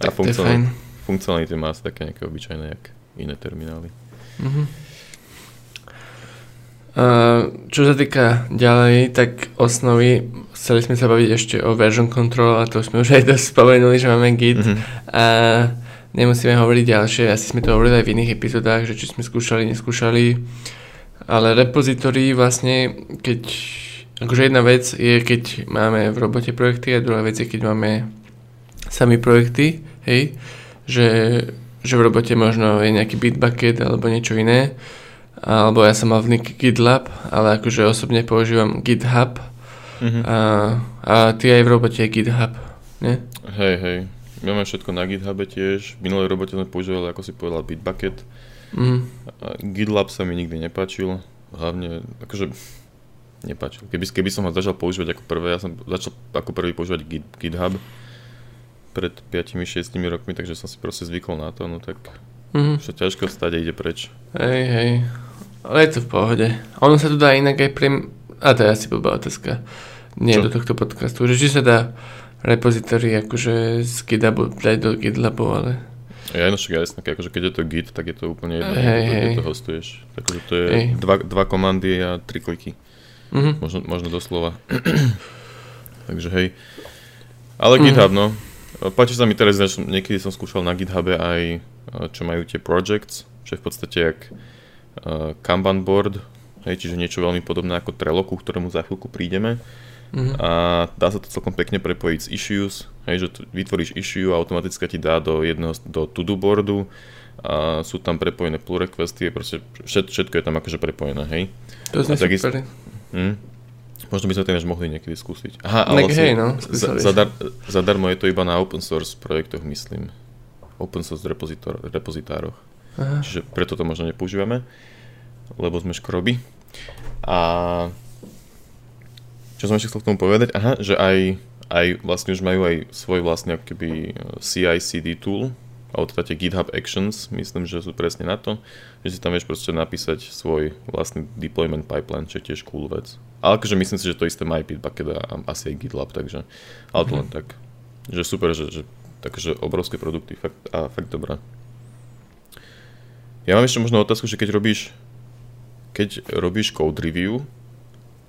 Speaker 2: A funkcionality, funkcionality má asi také nejaké obyčajné, jak iné terminály.
Speaker 1: Uh, čo sa týka ďalej, tak osnovy, chceli sme sa baviť ešte o version control, a to sme už aj dosť spomenuli, že máme Git. Uh-huh. A nemusíme hovoriť ďalšie, asi sme to hovorili aj v iných epizodách, že či sme skúšali, neskúšali, ale repozitory vlastne, keď, akože jedna vec je, keď máme v robote projekty a druhá vec je, keď máme sami projekty, hej, že, že v robote možno je nejaký Bitbucket alebo niečo iné, alebo ja som mal v nick GitLab, ale akože osobne používam GitHub mm-hmm. a, a ty aj v robote je GitHub, ne?
Speaker 2: Hej, hej. My máme všetko na GitHube tiež. V minulej robote sme používali, ako si povedal, Bitbucket. Mm. GitLab sa mi nikdy nepáčil. Hlavne, akože nepáčil. Keby, keby som ho začal používať ako prvé, ja som začal ako prvý používať Git, GitHub pred 5-6 rokmi, takže som si proste zvykol na to, no tak mm-hmm. už ťažko stať ide preč.
Speaker 1: Hej, hej. Ale je to v pohode. Ono sa tu dá inak aj pre... A to je asi blbá otázka. Nie Čo? do tohto podcastu. Že či sa dá repozitory akože z GitHubu dať do GitLabu, ale...
Speaker 2: Ja no však jasné, akože keď je to Git, tak je to úplne jedno, hey, to, hey. to hostuješ. Takže to je hey. dva, dva komandy a tri kliky. Mm-hmm. Možno, možno doslova. <clears throat> Takže hej. Ale mm-hmm. GitHub, no. Páči sa mi teraz, že niekedy som skúšal na GitHube aj, čo majú tie projects, čo je v podstate jak uh, Kanban board, hej, čiže niečo veľmi podobné ako Trello, ku ktorému za chvíľku prídeme Mm-hmm. A dá sa to celkom pekne prepojiť s issues, hej, že tu vytvoríš issue a automaticky ti dá do jedného, do to-do boardu a sú tam prepojené pull requesty, proste všet, všetko je tam akože prepojené, hej.
Speaker 1: To je super.
Speaker 2: Hm, možno by sme to mohli niekedy skúsiť. Aha, ale
Speaker 1: Nek, hej, no,
Speaker 2: za, zadar, zadarmo je to iba na open source projektoch, myslím. Open source repozitor, repozitároch. Aha. Čiže preto to možno nepoužívame. lebo sme škroby. A čo som ešte chcel k tomu povedať? Aha, že aj, aj vlastne už majú aj svoj vlastný keby CI/CD tool, alebo teda tie GitHub Actions, myslím, že sú presne na to, že si tam vieš proste napísať svoj vlastný deployment pipeline, čo je tiež cool vec. Ale akože myslím si, že to isté má aj Bitbucket a asi aj GitLab, takže, ale to len mhm. tak, že super, že, že takže obrovské produkty, fakt, a fakt dobré. Ja mám ešte možno otázku, že keď robíš, keď robíš code review,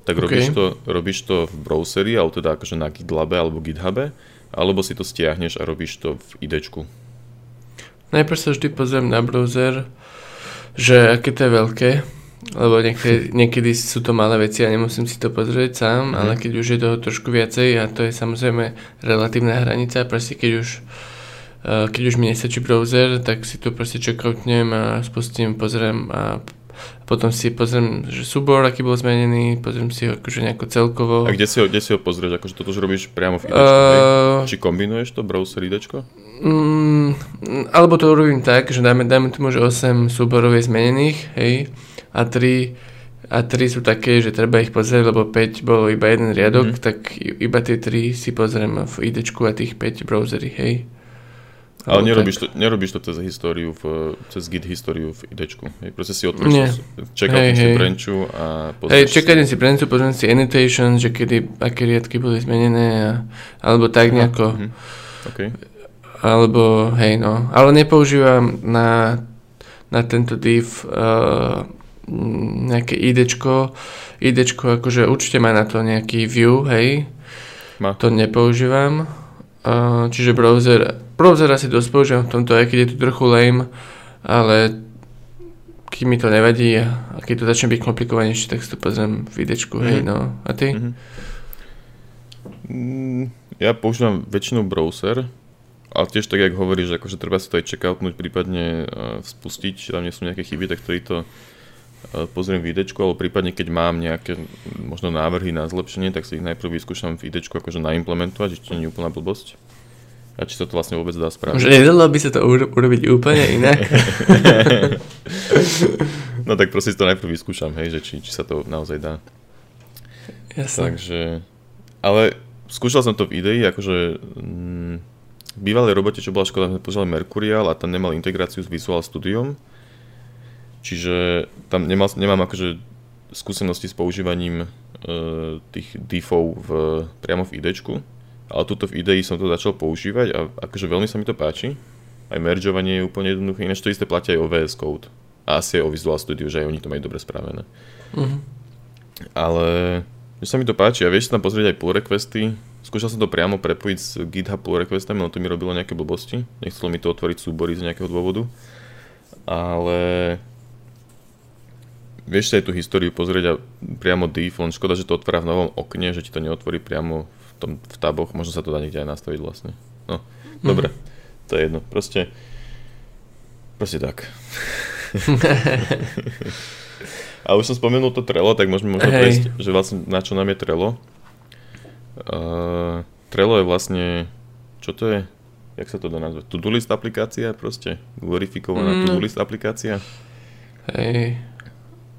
Speaker 2: tak okay. robíš, to, robíš to v browseri, ale teda akože na GitLabe alebo GitHube, alebo si to stiahneš a robíš to v IDčku?
Speaker 1: Najprv sa vždy pozriem na browser, že aké to je veľké, lebo niekedy, niekedy sú to malé veci a nemusím si to pozrieť sám, mm. ale keď už je toho trošku viacej a to je samozrejme relatívna hranica, proste keď už eh, keď už mi nestačí browser, tak si to proste čekoutnem a spustím, pozriem a potom si pozriem, že súbor, aký bol zmenený, pozriem si ho akože nejako celkovo.
Speaker 2: A kde si ho, kde si ho pozrieš? Akože toto už robíš priamo v IDčku, uh, Či kombinuješ to, browser IDčko?
Speaker 1: Mm, alebo to urobím tak, že dáme, dáme tomu, že 8 súborov je zmenených, hej, a 3 a 3 sú také, že treba ich pozrieť, lebo 5 bolo iba jeden riadok, mm. tak iba tie 3 si pozriem v IDčku a tých 5 browsery, hej.
Speaker 2: Ale nerobíš to, nerobíš to cez históriu, v, cez git históriu v idečku. Hej, proste si otvoríš, čekal si branchu a
Speaker 1: pozrieš Hej, čekajte si branchu, pozriem si annotation, že kedy, aké riadky boli zmenené, a, alebo tak nejako. Uh-huh. Okay. Alebo, hej no, ale nepoužívam na, na tento div uh, nejaké idečko, idečko akože určite má na to nejaký view, hej. Má. To nepoužívam. Uh, čiže browser, browser asi dosť používam v tomto, aj keď je to trochu lame, ale keď mi to nevadí a keď to začne byť komplikovanejšie, tak si to pozriem v idečku, mm-hmm. hej, mhm. no. A ty?
Speaker 2: Mm-hmm. Ja používam väčšinou browser, ale tiež tak, jak hovoríš, že akože treba si to aj checkoutnúť, prípadne uh, spustiť, či tam nie sú nejaké chyby, tak ktorý to uh, pozriem v idečku, alebo prípadne keď mám nejaké možno návrhy na zlepšenie, tak si ich najprv vyskúšam v idečku akože naimplementovať, že to nie je úplná blbosť a či sa to vlastne vôbec dá spraviť.
Speaker 1: Že nedalo by sa to urobiť úplne inak? <laughs>
Speaker 2: no tak prosím to najprv vyskúšam, hej, že či, či sa to naozaj dá.
Speaker 1: Jasne.
Speaker 2: Takže, ale skúšal som to v idei, akože mm, v bývalej robote, čo bola škoda, sme používali Mercurial a tam nemal integráciu s Visual Studiom, čiže tam nemal, nemám akože skúsenosti s používaním e, tých diffov v, priamo v idečku, ale tuto v idei som to začal používať a akože veľmi sa mi to páči. Aj mergeovanie je úplne jednoduché, ináč to isté platí aj o VS Code. A asi aj o Visual Studio, že aj oni to majú dobre spravené. Uh-huh. Ale že sa mi to páči a vieš tam pozrieť aj pull requesty. Skúšal som to priamo prepojiť s GitHub pull requestami, ale to mi robilo nejaké blbosti. Nechcelo mi to otvoriť súbory z nejakého dôvodu. Ale vieš sa aj tú históriu pozrieť a priamo len škoda, že to otvára v novom okne, že ti to neotvorí priamo tom, v taboch, možno sa to dá niekde aj nastaviť vlastne. No, dobre, to je jedno. Proste, proste tak. <laughs> A už som spomenul to Trello, tak môžeme možno hey. prejsť, že vlastne na čo nám je Trello. Uh, Trello je vlastne, čo to je? Jak sa to dá nazvať? To-do list aplikácia proste? Glorifikovaná mm. to-do list aplikácia?
Speaker 1: Hej.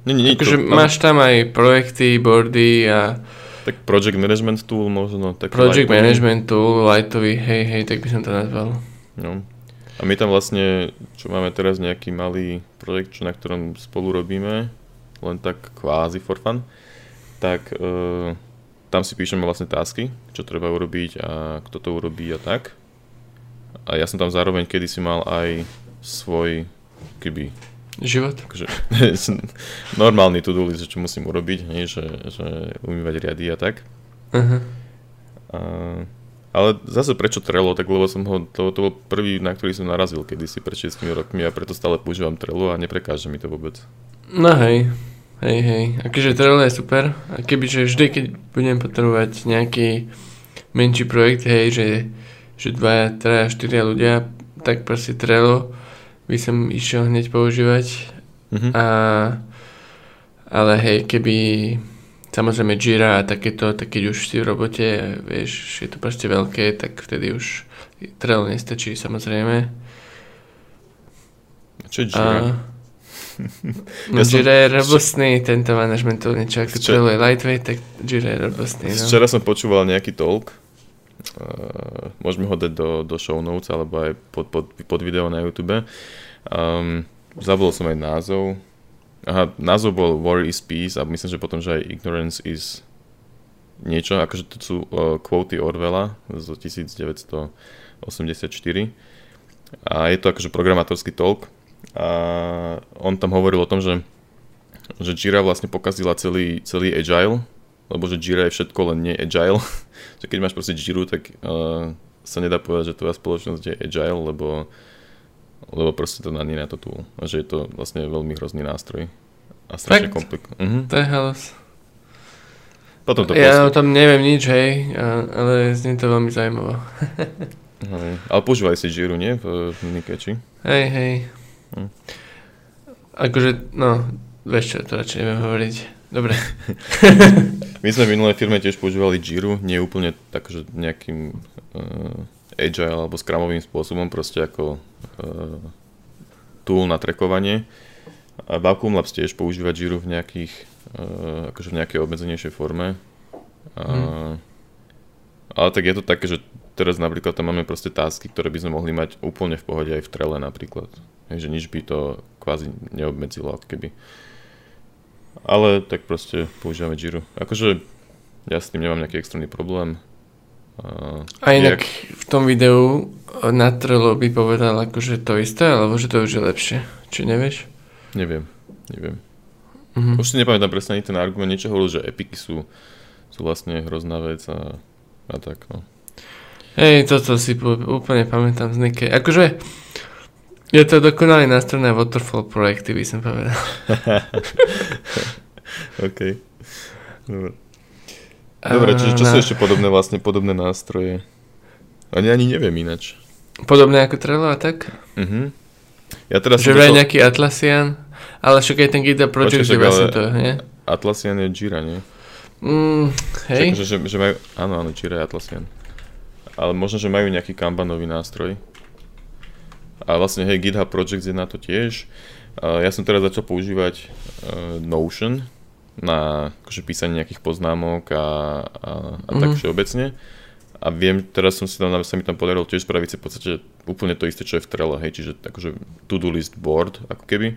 Speaker 1: Nie, nie, nie, to, máš tam aj projekty, boardy a
Speaker 2: tak Project Management Tool možno. Tak
Speaker 1: project lightový. Management Tool, lightový, hej, hej, tak by som to nazval.
Speaker 2: No. A my tam vlastne, čo máme teraz nejaký malý projekt, čo na ktorom spolu robíme, len tak kvázi for fun, tak e, tam si píšeme vlastne tasky, čo treba urobiť a kto to urobí a tak. A ja som tam zároveň kedysi mal aj svoj keby
Speaker 1: Život?
Speaker 2: Akože, <laughs> normálny to-do list, čo musím urobiť, nie, že, že umývať riady a tak. Uh-huh. A, ale zase prečo Trello, tak lebo som ho, to, to bol prvý, na ktorý som narazil kedysi pred 6 rokmi a preto stále používam Trello a neprekáže mi to vôbec.
Speaker 1: No hej, hej, hej. Akože Trello je super a kebyže vždy, keď budem potrebovať nejaký menší projekt, hej, že, že dvaja, traja, štyria ľudia, tak proste Trello by som išiel hneď používať. Mm-hmm. A, ale hej, keby samozrejme Jira a takéto, tak keď už si v robote, vieš, je to proste veľké, tak vtedy už Trello nestačí samozrejme.
Speaker 2: Čo Jira? A,
Speaker 1: No <laughs>
Speaker 2: Ja som-
Speaker 1: Jira je robustný, tento management to niečo ako
Speaker 2: Včera-
Speaker 1: Trello je lightweight, tak Jira je robustný, no.
Speaker 2: Včera som počúval nejaký talk, môžeme ho dať do, do show notes alebo aj pod, pod, pod video na YouTube. Um, zabudol som aj názov. Aha, názov bol War is Peace a myslím, že potom, že aj Ignorance is niečo, akože to sú uh, quoty Orwella z 1984 a je to akože programátorský talk a on tam hovoril o tom, že, že Jira vlastne pokazila celý, celý agile, lebo že Jira je všetko len nie agile, <laughs> že keď máš proste Jiru, tak uh, sa nedá povedať, že tvoja spoločnosť je agile, lebo, lebo proste to není na to tool, a že je to vlastne veľmi hrozný nástroj a strašne komplikovaný. Mhm.
Speaker 1: To je halus.
Speaker 2: Potom to
Speaker 1: Ja o tom neviem nič, hej, ale znie to veľmi zaujímavo.
Speaker 2: Hej. Ale používaj si Jiru, nie? V, v Minikeči.
Speaker 1: Hej, hej.
Speaker 2: Hm.
Speaker 1: Akože, no, vieš čo, to radšej neviem hovoriť. Dobre. <laughs>
Speaker 2: My sme v minulej firme tiež používali Jiru, nie úplne tak, že nejakým uh, agile alebo scrumovým spôsobom, proste ako uh, tool na trackovanie. A Vacuum Labs tiež používa Jiru v nejakých, uh, akože v nejakej obmedzenejšej forme. Uh, Ale tak je to také, že teraz napríklad tam máme proste tasky, ktoré by sme mohli mať úplne v pohode aj v trele napríklad. Hej, že nič by to kvázi neobmedzilo ako keby. Ale tak proste používame Jiru. Akože ja s tým nemám nejaký extrémny problém. Uh,
Speaker 1: A inak v tom videu na Trello by povedal akože to isté, alebo že to už je lepšie. Či nevieš?
Speaker 2: neviem, neviem.
Speaker 1: Mhm.
Speaker 2: Už si nepamätám presne ani ten argument, niečo hovoril, že epiky sú, sú vlastne hrozná vec a, a tak, no.
Speaker 1: Hej, toto si úplne pamätám z Nike. Akože je to dokonalý nástroj na waterfall projekty, by som povedal. <laughs> <laughs>
Speaker 2: OK. Dobre. Dobre, čiže čo sú ešte podobné vlastne, podobné nástroje? Ani ani neviem ináč.
Speaker 1: Podobné ako Trello a tak?
Speaker 2: Mhm. Ja teraz
Speaker 1: Že vraj
Speaker 2: začal-
Speaker 1: nejaký Atlassian, ale však aj ten GitHub Project je vlastne to, nie?
Speaker 2: Atlassian je Jira, nie?
Speaker 1: Mm, hej,
Speaker 2: Že, že, že majú, áno, áno, Jira je Atlassian. Ale možno, že majú nejaký kanbanový nástroj. A vlastne, hej, GitHub Project je na to tiež. Ja som teraz začal používať uh, Notion na akože, písanie nejakých poznámok a, a, a tak
Speaker 1: Mhm.
Speaker 2: všeobecne. A viem, teraz som si tam, sa mi tam podarilo tiež spraviť si v podstate úplne to isté, čo je v Trello, hej, čiže akože to-do list board, ako keby.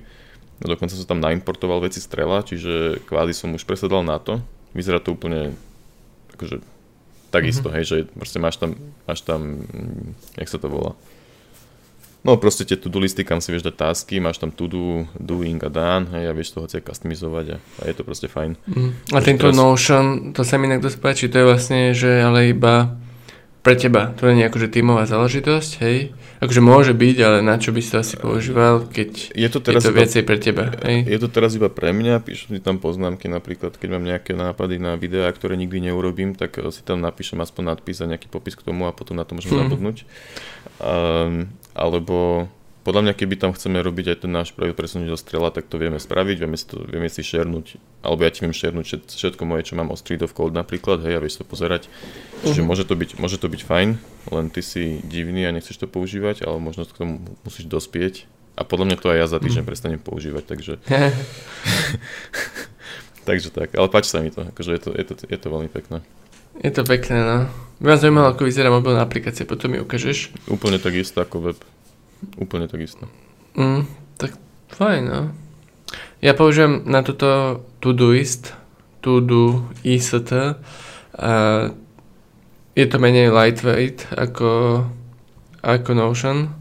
Speaker 2: No dokonca som tam naimportoval veci z Trella, čiže kvázi som už presadal na to. Vyzerá to úplne akože takisto, mm-hmm. hej, že proste máš tam, máš tam, mm, jak sa to volá? No proste tie to-do listy, kam si vieš dať tasky, máš tam to-do, doing a done, hej, a vieš toho aj customizovať a, a je to proste fajn.
Speaker 1: Mm. A
Speaker 2: Takže
Speaker 1: tento
Speaker 2: teraz-
Speaker 1: Notion, to sa mi inak dosť páči, to je vlastne, že ale iba pre teba. To nie je akože tímová záležitosť, hej? Akože môže byť, ale na čo by si to asi používal, keď
Speaker 2: Je to
Speaker 1: je
Speaker 2: teraz
Speaker 1: to
Speaker 2: iba,
Speaker 1: viacej pre teba, hej?
Speaker 2: je to teraz iba pre mňa, píšem si tam poznámky napríklad, keď mám nejaké nápady na videá, ktoré nikdy neurobím, tak eh, si tam napíšem aspoň nadpis a nejaký popis k tomu a potom na to môžem
Speaker 1: Mhm.
Speaker 2: zabudnúť. Um, alebo podľa mňa, keby tam chceme robiť aj ten náš projekt presunúť do strela, tak to vieme spraviť, vieme si, to, vieme si šernúť, alebo ja ti viem šernúť všet, všetko moje, čo mám o Street of Code napríklad, hej, a vieš to pozerať. Čiže
Speaker 1: Mhm.
Speaker 2: môže, to byť, môže to byť fajn, len ty si divný a nechceš to používať, ale možno k tomu musíš dospieť. A podľa mňa to aj ja za týždeň prestanem používať, takže, <laughs> <laughs> takže tak. Ale páči sa mi to, akože je to, je to, je to veľmi pekné.
Speaker 1: Je to pekné, no. Ma zaujímalo, ako vyzerá mobilná aplikácia, potom mi ukážeš.
Speaker 2: Úplne tak isto ako web. Úplne tak isto.
Speaker 1: Mm, tak fajn, no. Ja používam na toto Todoist, Todo IST. A je to menej lightweight ako, ako Notion,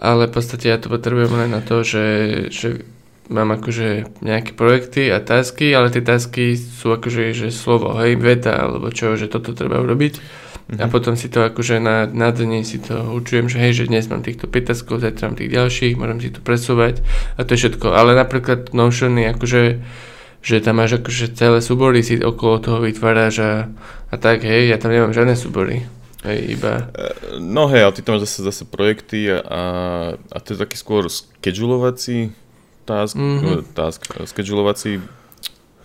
Speaker 1: ale v podstate ja to potrebujem len na to, že, že mám akože nejaké projekty a tasky, ale tie tasky sú akože že slovo, hej, veta alebo čo, že toto treba urobiť. A
Speaker 2: Mhm.
Speaker 1: potom si to akože na, na dni si to určujem, že hej, že dnes mám týchto 5 taskov, zajtra mám tých ďalších, môžem si to presúvať a to je všetko. Ale napríklad Notion je akože, že tam máš akože celé súbory si okolo toho vytváraš a, a tak, hej, ja tam nemám žiadne súbory. Hej, iba...
Speaker 2: E, No hej, ale ty tam máš zase, zase projekty a, a to je taký skôr schedulovací task,
Speaker 1: Mhm.
Speaker 2: mm-hmm. task schedulovací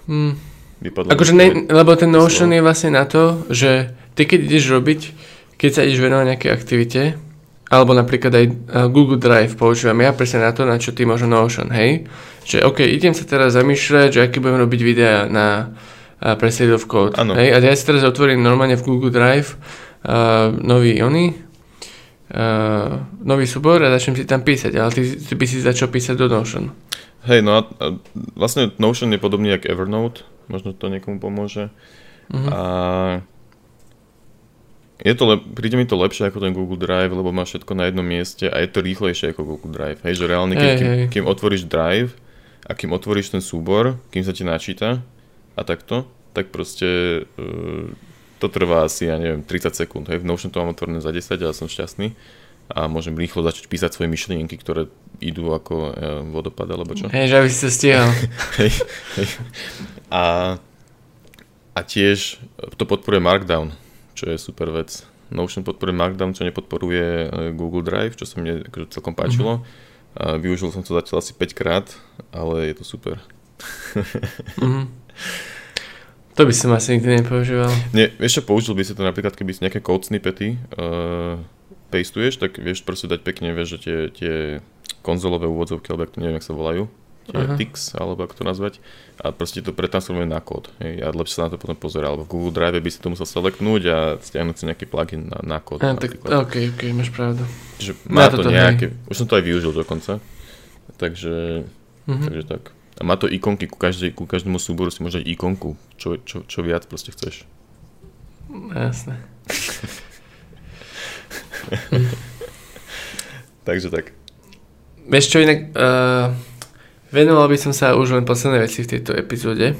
Speaker 1: Hm.
Speaker 2: vypadlo.
Speaker 1: Akože ne, lebo ten Notion je vlastne na to, že ty keď ideš robiť, keď sa ideš venovať nejakej aktivite, alebo napríklad aj Google Drive používam ja presne na to, na čo ty možno Notion, hej? Že OK, idem sa teraz zamýšľať, že aký budem robiť videa na uh, pre State of Code, hej? A ja si teraz otvorím normálne v Google Drive uh, nový ony, uh, nový súbor a začnem si tam písať, ale ty, ty by si začal písať do Notion.
Speaker 2: Hej, no a, a vlastne Notion je podobný jak Evernote, možno to niekomu pomôže.
Speaker 1: Mhm.
Speaker 2: A je to lep- príde mi to lepšie ako ten Google Drive, lebo má všetko na jednom mieste a je to rýchlejšie ako Google Drive. Hej, že reálne, keď,
Speaker 1: Hej,
Speaker 2: kým,
Speaker 1: hej.
Speaker 2: kým otvoríš Drive a kým otvoríš ten súbor, kým sa ti načíta a takto, tak proste uh, to trvá asi, ja neviem, 30 sekúnd. Hej, v Notion to mám otvorené za 10 a som šťastný a môžem rýchlo začať písať svoje myšlienky, ktoré idú ako uh, vodopad alebo čo.
Speaker 1: Hej, že aby si sa stihal. <laughs>
Speaker 2: Hej, hej. A, a tiež to podporuje Markdown, čo je super vec. Notion podporuje Markdown, čo nepodporuje e, Google Drive, čo sa mne akože celkom páčilo. A využil som to zatiaľ asi 5 krát, ale je to super. <laughs>
Speaker 1: Mhm. To by som asi nikdy nepoužíval.
Speaker 2: Nie, čo, použil by si to napríklad, keby si nejaké code snippety uh, pastuješ, tak vieš proste dať pekne, vieš, že tie, tie konzolové úvodzovky, alebo to neviem, jak sa volajú, tie
Speaker 1: Aha.
Speaker 2: ticks, alebo ako to nazvať, a proste to pretransformuje na kód. Hej, a lepšie sa na to potom pozerá, alebo v Google Drive by si to musel selectnúť a stiahnuť si nejaký plugin na, na kód.
Speaker 1: A, tak, ok, ok, máš pravdu.
Speaker 2: Čiže má to
Speaker 1: toto,
Speaker 2: nejaké, už som to aj využil dokonca, takže,
Speaker 1: Mhm.
Speaker 2: takže tak. A má to ikonky ku, každej, ku každému súboru si môže dať ikonku, čo, čo, čo viac proste chceš.
Speaker 1: Jasné. <laughs> <laughs>
Speaker 2: Takže tak.
Speaker 1: Vieš čo inak, uh, venoval by som sa už len posledné veci v tejto epizóde.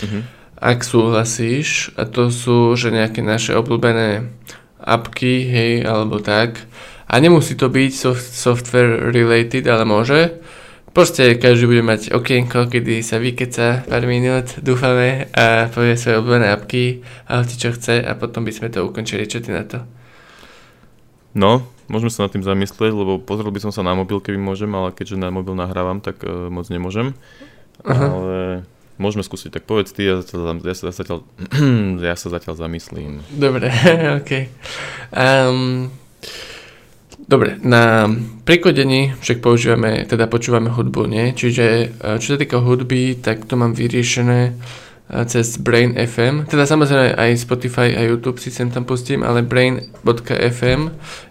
Speaker 2: Mhm.
Speaker 1: Ak súhlasíš, a to sú, že nejaké naše obľúbené apky, hej, alebo tak. A nemusí to byť soft, software related, ale môže. Proste každý bude mať okienko, kedy sa vykeca pár minút, dúfame, a povie svoje obľúbené apky a hoci čo chce a potom by sme to ukončili. Čo ty na to?
Speaker 2: No, môžeme sa nad tým zamyslieť, lebo pozrel by som sa na mobil, keby môžem, ale keďže na mobil nahrávam, tak uh, moc nemôžem.
Speaker 1: Aha.
Speaker 2: Ale môžeme skúsiť. Tak povedz ty, ja, sa, ja, sa, zatiaľ, <clears throat> ja sa zatiaľ zamyslím.
Speaker 1: Dobre, <laughs> ok. Um, dobre, na prekodení však používame, teda počúvame hudbu, nie? Čiže eh, čo sa týka hudby, tak to mám vyriešené cez Brain FM. Teda samozrejme aj Spotify a YouTube si sem tam pustím, ale Brain.fm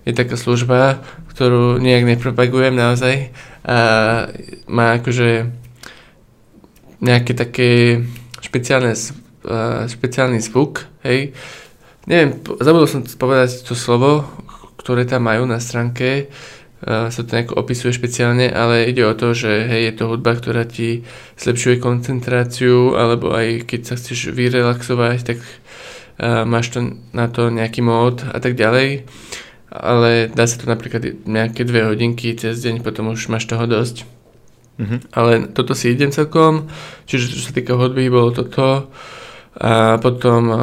Speaker 1: je taká služba, ktorú nejak nepropagujem naozaj. A má akože nejaké také špeciálne, eh, špeciálny zvuk, hej, Neviem, zabudol som povedať to slovo, ktoré tam majú na stránke, sa to nejako opisuje špeciálne, ale ide o to, že hej, je to hudba, ktorá ti zlepšuje koncentráciu, alebo aj keď sa chceš vyrelaxovať, tak uh, máš to na to nejaký mód a tak ďalej. Ale dá sa to napríklad nejaké dve hodinky cez deň, potom už máš toho dosť.
Speaker 2: Mhm.
Speaker 1: Ale toto si idem celkom, čiže čo sa týka hudby, bolo toto. A potom uh,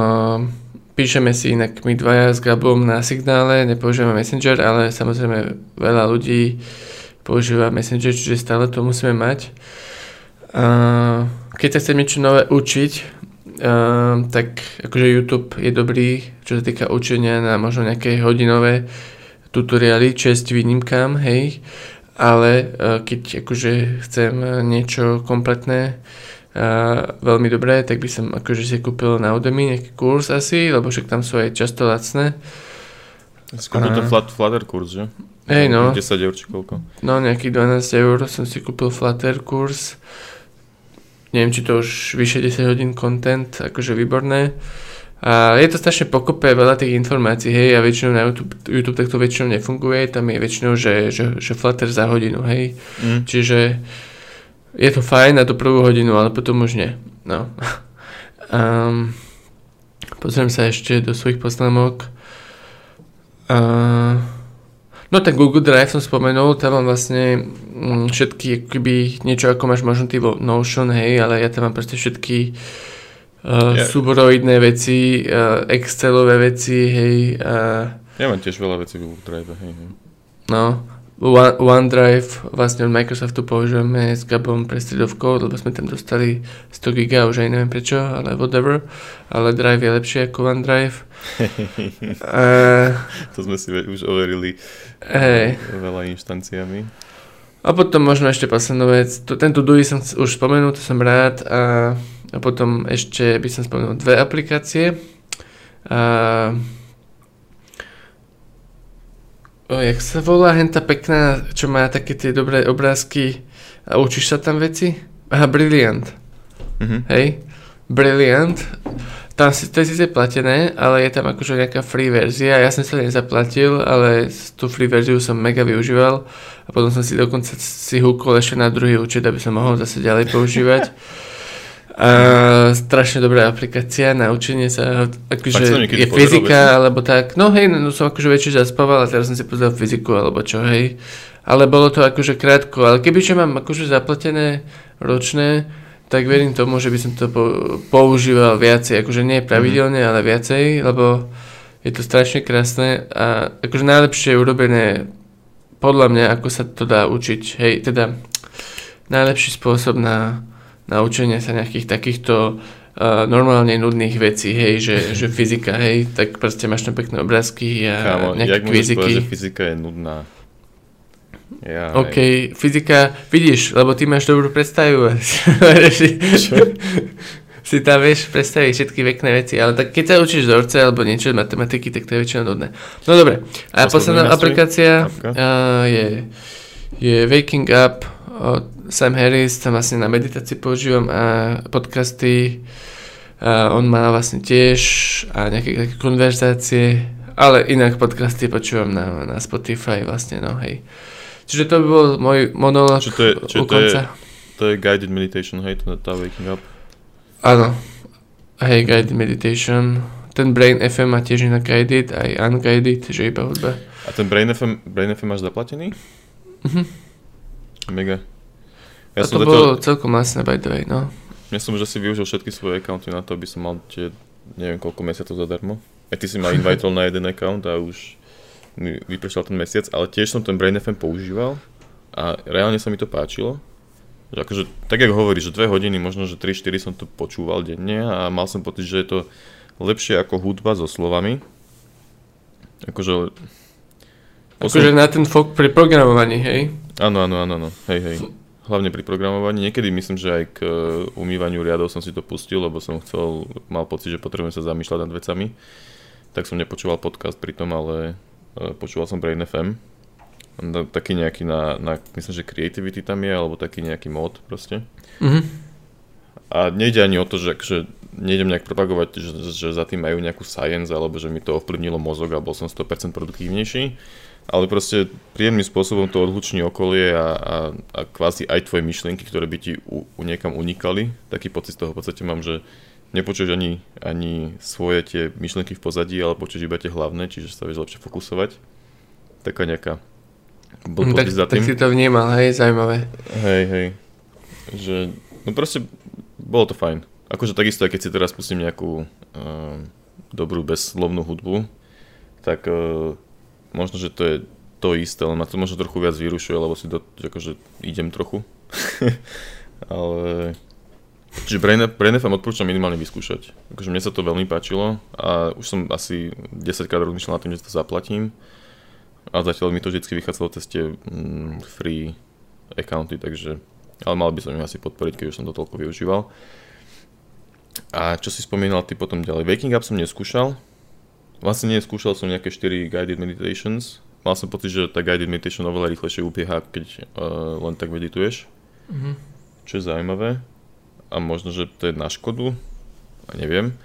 Speaker 1: píšeme si inak my dvaja s Gabom na signále, nepoužívame Messenger, ale samozrejme veľa ľudí používa Messenger, čiže stále to musíme mať. Uh, keď sa chcem niečo nové učiť, uh, tak akože YouTube je dobrý, čo sa týka učenia na možno nejaké hodinové tutoriály, česť výnimkám, hej, ale uh, keď akože chcem niečo kompletné, veľmi dobré, tak by som akože si kúpil na Udemy nejaký kurz asi, lebo však tam sú aj často lacné.
Speaker 2: Skôr
Speaker 1: A-
Speaker 2: flat, Flutter kurz, že?
Speaker 1: Hej no,
Speaker 2: 10 eur či koľko.
Speaker 1: no nejakých 12 eur som si kúpil Flutter kurz. Neviem, či to už vyše 10 hodín content, akože výborné. A je to strašne pokope veľa tých informácií, hej, a väčšinou na YouTube, YouTube takto väčšinou nefunguje, tam je väčšinou, že, že, že Flutter za hodinu, hej.
Speaker 2: Mm.
Speaker 1: Čiže je to fajn na tú prvú hodinu, ale potom už nie. No. Um, <laughs> pozriem sa ešte do svojich poznámok. Uh, no ten Google Drive som spomenul, tam mám vlastne mm, všetky, keby niečo ako máš možno ty vo Notion, hej, ale ja tam mám proste všetky uh,
Speaker 2: Ja-
Speaker 1: súboroidné veci, uh, Excelové veci, hej, uh,
Speaker 2: Ja mám tiež veľa vecí v Google Drive, hej, hej.
Speaker 1: No One- OneDrive vlastne od Microsoftu používame s Gabom pre Code, lebo sme tam dostali 100 giga, už aj neviem prečo, ale whatever. Ale Drive je lepšie ako OneDrive. <laughs> uh,
Speaker 2: to sme si už overili
Speaker 1: hey.
Speaker 2: veľa inštanciami.
Speaker 1: A potom možno ešte poslednú vec, to, tento DUI som už spomenul, to som rád a, a potom ešte by som spomenul dve aplikácie. A, o, jak sa volá henta pekná, čo má také tie dobré obrázky a učíš sa tam veci? Aha, Brilliant.
Speaker 2: Mhm.
Speaker 1: Hej? Brilliant. Tam si, to je síce platené, ale je tam akože nejaká free verzia. Ja som sa nezaplatil, ale tú free verziu som mega využíval a potom som si dokonca si húkol ešte na druhý účet, aby som mohol zase ďalej používať. <laughs> A strašne dobrá aplikácia na učenie sa, akože je fyzika, alebo tak. No hej, no som akože väčšie zaspával a teraz som si pozrel fyziku, alebo čo, hej. Ale bolo to akože krátko, ale keby čo mám akože zaplatené ročné, tak verím tomu, že by som to používal viacej, akože nie pravidelne, mm-hmm. ale viacej, lebo je to strašne krásne a akože najlepšie je urobené podľa mňa, ako sa to dá učiť, hej, teda najlepší spôsob na, na učenie sa nejakých takýchto uh, normálne nudných vecí, hej, že, <laughs> že fyzika, hej, tak proste máš tam pekné obrázky a
Speaker 2: Kámo,
Speaker 1: nejaké
Speaker 2: jak kviziky. Povedať, že fyzika je nudná?
Speaker 1: Ja, OK, aj. fyzika, vidíš, lebo ty máš dobrú predstavu. Čo? <laughs> si tam vieš predstaviť všetky pekné veci, ale tak keď sa učíš vzorce alebo niečo z matematiky, tak to je väčšinou nudné. No dobre, a posledná aplikácia uh, je, je Waking Up od Sam Harris, tam vlastne na meditácii používam a podcasty, a on má vlastne tiež a nejaké také konverzácie, ale inak podcasty počúvam na, na Spotify vlastne, no hej. Čiže to by bol môj monológ
Speaker 2: čo to je, čo to je, to je guided meditation, hej, to tá waking up?
Speaker 1: Áno. Hej, guided meditation. Ten Brain FM má tiež inak guided, aj unguided, že iba hudba.
Speaker 2: A ten Brain FM, Brain FM máš zaplatený?
Speaker 1: Mhm.
Speaker 2: Mega.
Speaker 1: Ja A to zatiaľ... bolo celkom masné, by the way, no.
Speaker 2: Ja som že si využil všetky svoje accounty na to, aby som mal tie, neviem koľko mesiacov zadarmo. Aj ty si ma invitoval na jeden account a už mi vypršal ten mesiac, ale tiež som ten Brain FM používal a reálne sa mi to páčilo. Že akože, tak ako hovoríš, že dve hodiny, možno, že 3-4 som to počúval denne a mal som pocit, že je to lepšie ako hudba so slovami. Akože...
Speaker 1: Akože na ten fok pri programovaní, hej?
Speaker 2: Áno, áno, áno, áno. hej, hej. Hlavne pri programovaní. Niekedy myslím, že aj k e, umývaniu riadov som si to pustil, lebo som chcel, mal pocit, že potrebujem sa zamýšľať nad vecami. Tak som nepočúval podcast pri tom, ale Eh, počúval som Brain FM, taký nejaký na, na, myslím, že creativity tam je, alebo taký nejaký mod proste.
Speaker 1: Mm-hmm.
Speaker 2: A nejde ani o to, že, že nejdem nejak propagovať, že, že za tým majú nejakú science, alebo že mi to ovplyvnilo mozog a bol som 100% produktívnejší, ale proste príjemným spôsobom to odhluční okolie a, a, a kvázi aj tvoje myšlienky, ktoré by ti u, u niekam unikali. Taký pocit z toho v podstate mám, že nepočuješ ani, ani svoje tie myšlenky v pozadí, ale počuješ iba tie hlavné, čiže sa vieš lepšie fokusovať. Taká nejaká
Speaker 1: hm, tak, za tým. Tak si to vnímal, hej, zaujímavé.
Speaker 2: Hej, hej. Že, no proste, bolo to fajn. Akože takisto, keď si teraz pustím nejakú uh, dobrú bezslovnú hudbu, tak uh, možno, že to je to isté, ale ma to možno trochu viac vyrušuje, lebo si do, akože idem trochu. <laughs> ale Čiže Brain, Brain FM odporúčam minimálne vyskúšať. Akože mne sa to veľmi páčilo a už som asi 10 krát rozmýšľal na tým, že to zaplatím. A zatiaľ mi to vždy vychádzalo cez tie mm, free accounty, takže... Ale mal by som ju asi podporiť, keď už som to toľko využíval. A čo si spomínal ty potom ďalej? Waking Up som neskúšal. Vlastne neskúšal som nejaké 4 guided meditations. Mal som pocit, že tá guided meditation oveľa rýchlejšie ubieha, keď uh, len tak medituješ.
Speaker 1: Mm-hmm.
Speaker 2: Čo je zaujímavé a možno, že to je na škodu, a neviem.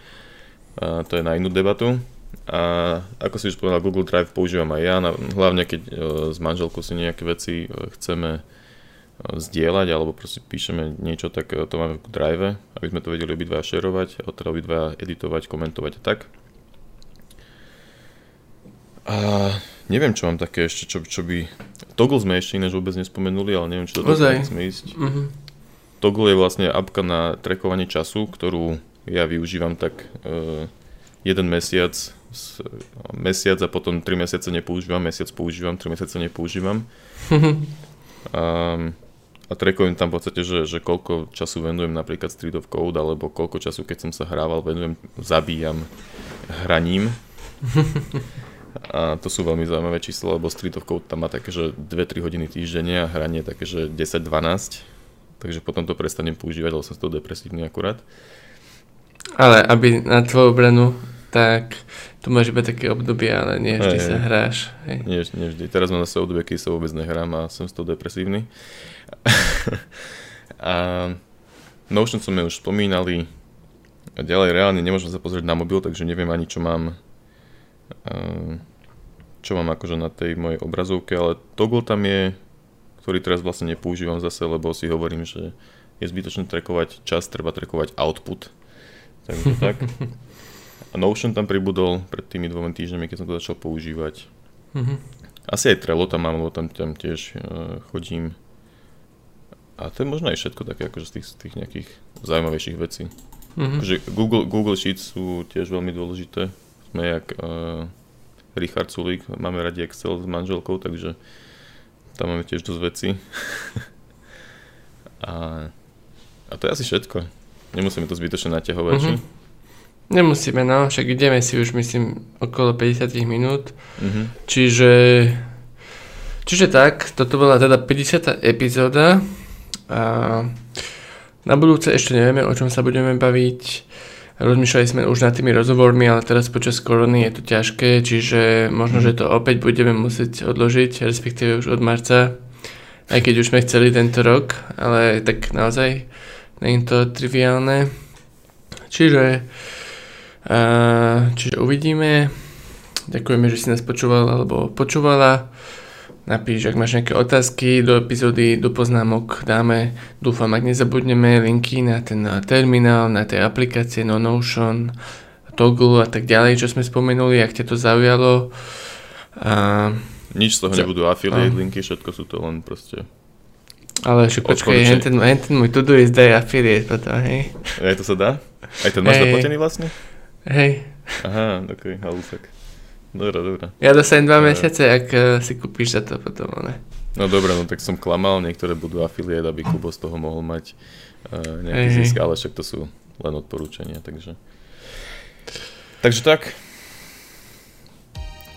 Speaker 2: A to je na inú debatu. A ako si už povedal, Google Drive používam aj ja, hlavne keď e, s manželkou si nejaké veci e, chceme e, zdieľať alebo proste píšeme niečo, tak to máme v Drive, aby sme to vedeli obidva šerovať, teda obidva editovať, komentovať a tak. A neviem, čo mám také ešte, čo, čo by... Toggle sme ešte ináč vôbec nespomenuli, ale neviem, či to sme ísť.
Speaker 1: Mm-hmm.
Speaker 2: Toggle je vlastne apka na trackovanie času, ktorú ja využívam tak uh, jeden mesiac mesiac a potom 3 mesiace nepoužívam, mesiac používam, 3 mesiace nepoužívam. <laughs> a, a trekujem tam v podstate, že, že koľko času venujem napríklad Street of Code, alebo koľko času, keď som sa hrával, venujem, zabíjam hraním. <laughs> A to sú veľmi zaujímavé čísla, lebo Street of Code tam má také, že 2-3 hodiny týždenne a hranie také, že 10-12. Takže potom to prestanem používať, ale som z toho depresívny akurát.
Speaker 1: Ale aby na tvoju obranu, tak tu máš iba také obdobie, ale nie vždy sa hráš.
Speaker 2: Hej. Nie, nie vždy. Teraz mám zase obdobie, keď sa vôbec nehrám a som z toho depresívny. <laughs> a Notion sme už spomínali. Ďalej reálne nemôžem sa pozrieť na mobil, takže neviem ani, čo mám čo mám akože na tej mojej obrazovke, ale toggle tam je, ktorý teraz vlastne nepoužívam zase, lebo si hovorím, že je zbytočné trekovať čas, treba trekovať output. Takže <laughs> tak. A Notion tam pribudol pred tými dvomi týždňami, keď som to začal používať. Mm-hmm. Asi aj Trello tam mám, lebo tam, tam tiež uh, chodím. A to je možno aj všetko také akože z tých, z tých nejakých zaujímavejších vecí. Mm-hmm. Akože Google, Google Sheets sú tiež veľmi dôležité sme jak uh, Richard Sulík, máme radi Excel s manželkou, takže tam máme tiež dosť veci. <laughs> a, a to je asi všetko. Nemusíme to zbytočne naťahovať, mm-hmm. či?
Speaker 1: Nemusíme, no, však ideme si už myslím okolo 50 minút, mm-hmm. čiže čiže tak, toto bola teda 50. epizóda a na budúce ešte nevieme, o čom sa budeme baviť. Rozmýšľali sme už nad tými rozhovormi, ale teraz počas korony je to ťažké, čiže možno, že to opäť budeme musieť odložiť, respektíve už od marca, aj keď už sme chceli tento rok, ale tak naozaj nie je to triviálne. Čiže, čiže uvidíme. Ďakujeme, že si nás počúval alebo počúvala. Napíš, ak máš nejaké otázky do epizódy, do poznámok dáme. Dúfam, ak nezabudneme linky na ten terminál, na tie aplikácie, no Notion, Toggle a tak ďalej, čo sme spomenuli, ak ťa to zaujalo.
Speaker 2: A... Nič z toho nebudú affiliate a... linky, všetko sú to len proste
Speaker 1: ale však počkaj, hen ten, hen ten môj to-do is day affiliate potom, hej.
Speaker 2: Aj to sa dá? Aj ten máš hey. zaplatený vlastne?
Speaker 1: Hej.
Speaker 2: Aha, ok, halúsak. Dobre, dobre.
Speaker 1: Ja dostanem dva mesiace, ak uh, si kúpiš za to potom, ne?
Speaker 2: No dobre, no tak som klamal, niektoré budú afiliét, aby Kubo z toho mohol mať uh, nejaký hey. zisk, ale však to sú len odporúčania, takže... Takže tak.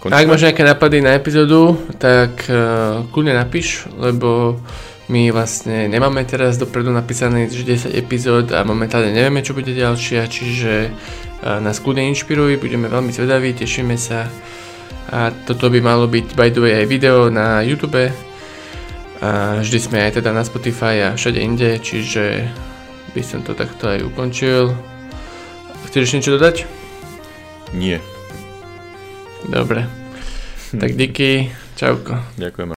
Speaker 1: Končíme? Ak máš nejaké napady na epizódu, tak uh, kľudne napíš, lebo my vlastne nemáme teraz dopredu napísané 10 epizód a momentálne nevieme, čo bude ďalšia, čiže nás kľudne inšpiruj, budeme veľmi zvedaví, tešíme sa. A toto by malo byť by the way aj video na YouTube. A vždy sme aj teda na Spotify a všade inde, čiže by som to takto aj ukončil. Chceš niečo dodať?
Speaker 2: Nie.
Speaker 1: Dobre. Tak <laughs> díky. Čauko.
Speaker 2: Ďakujem.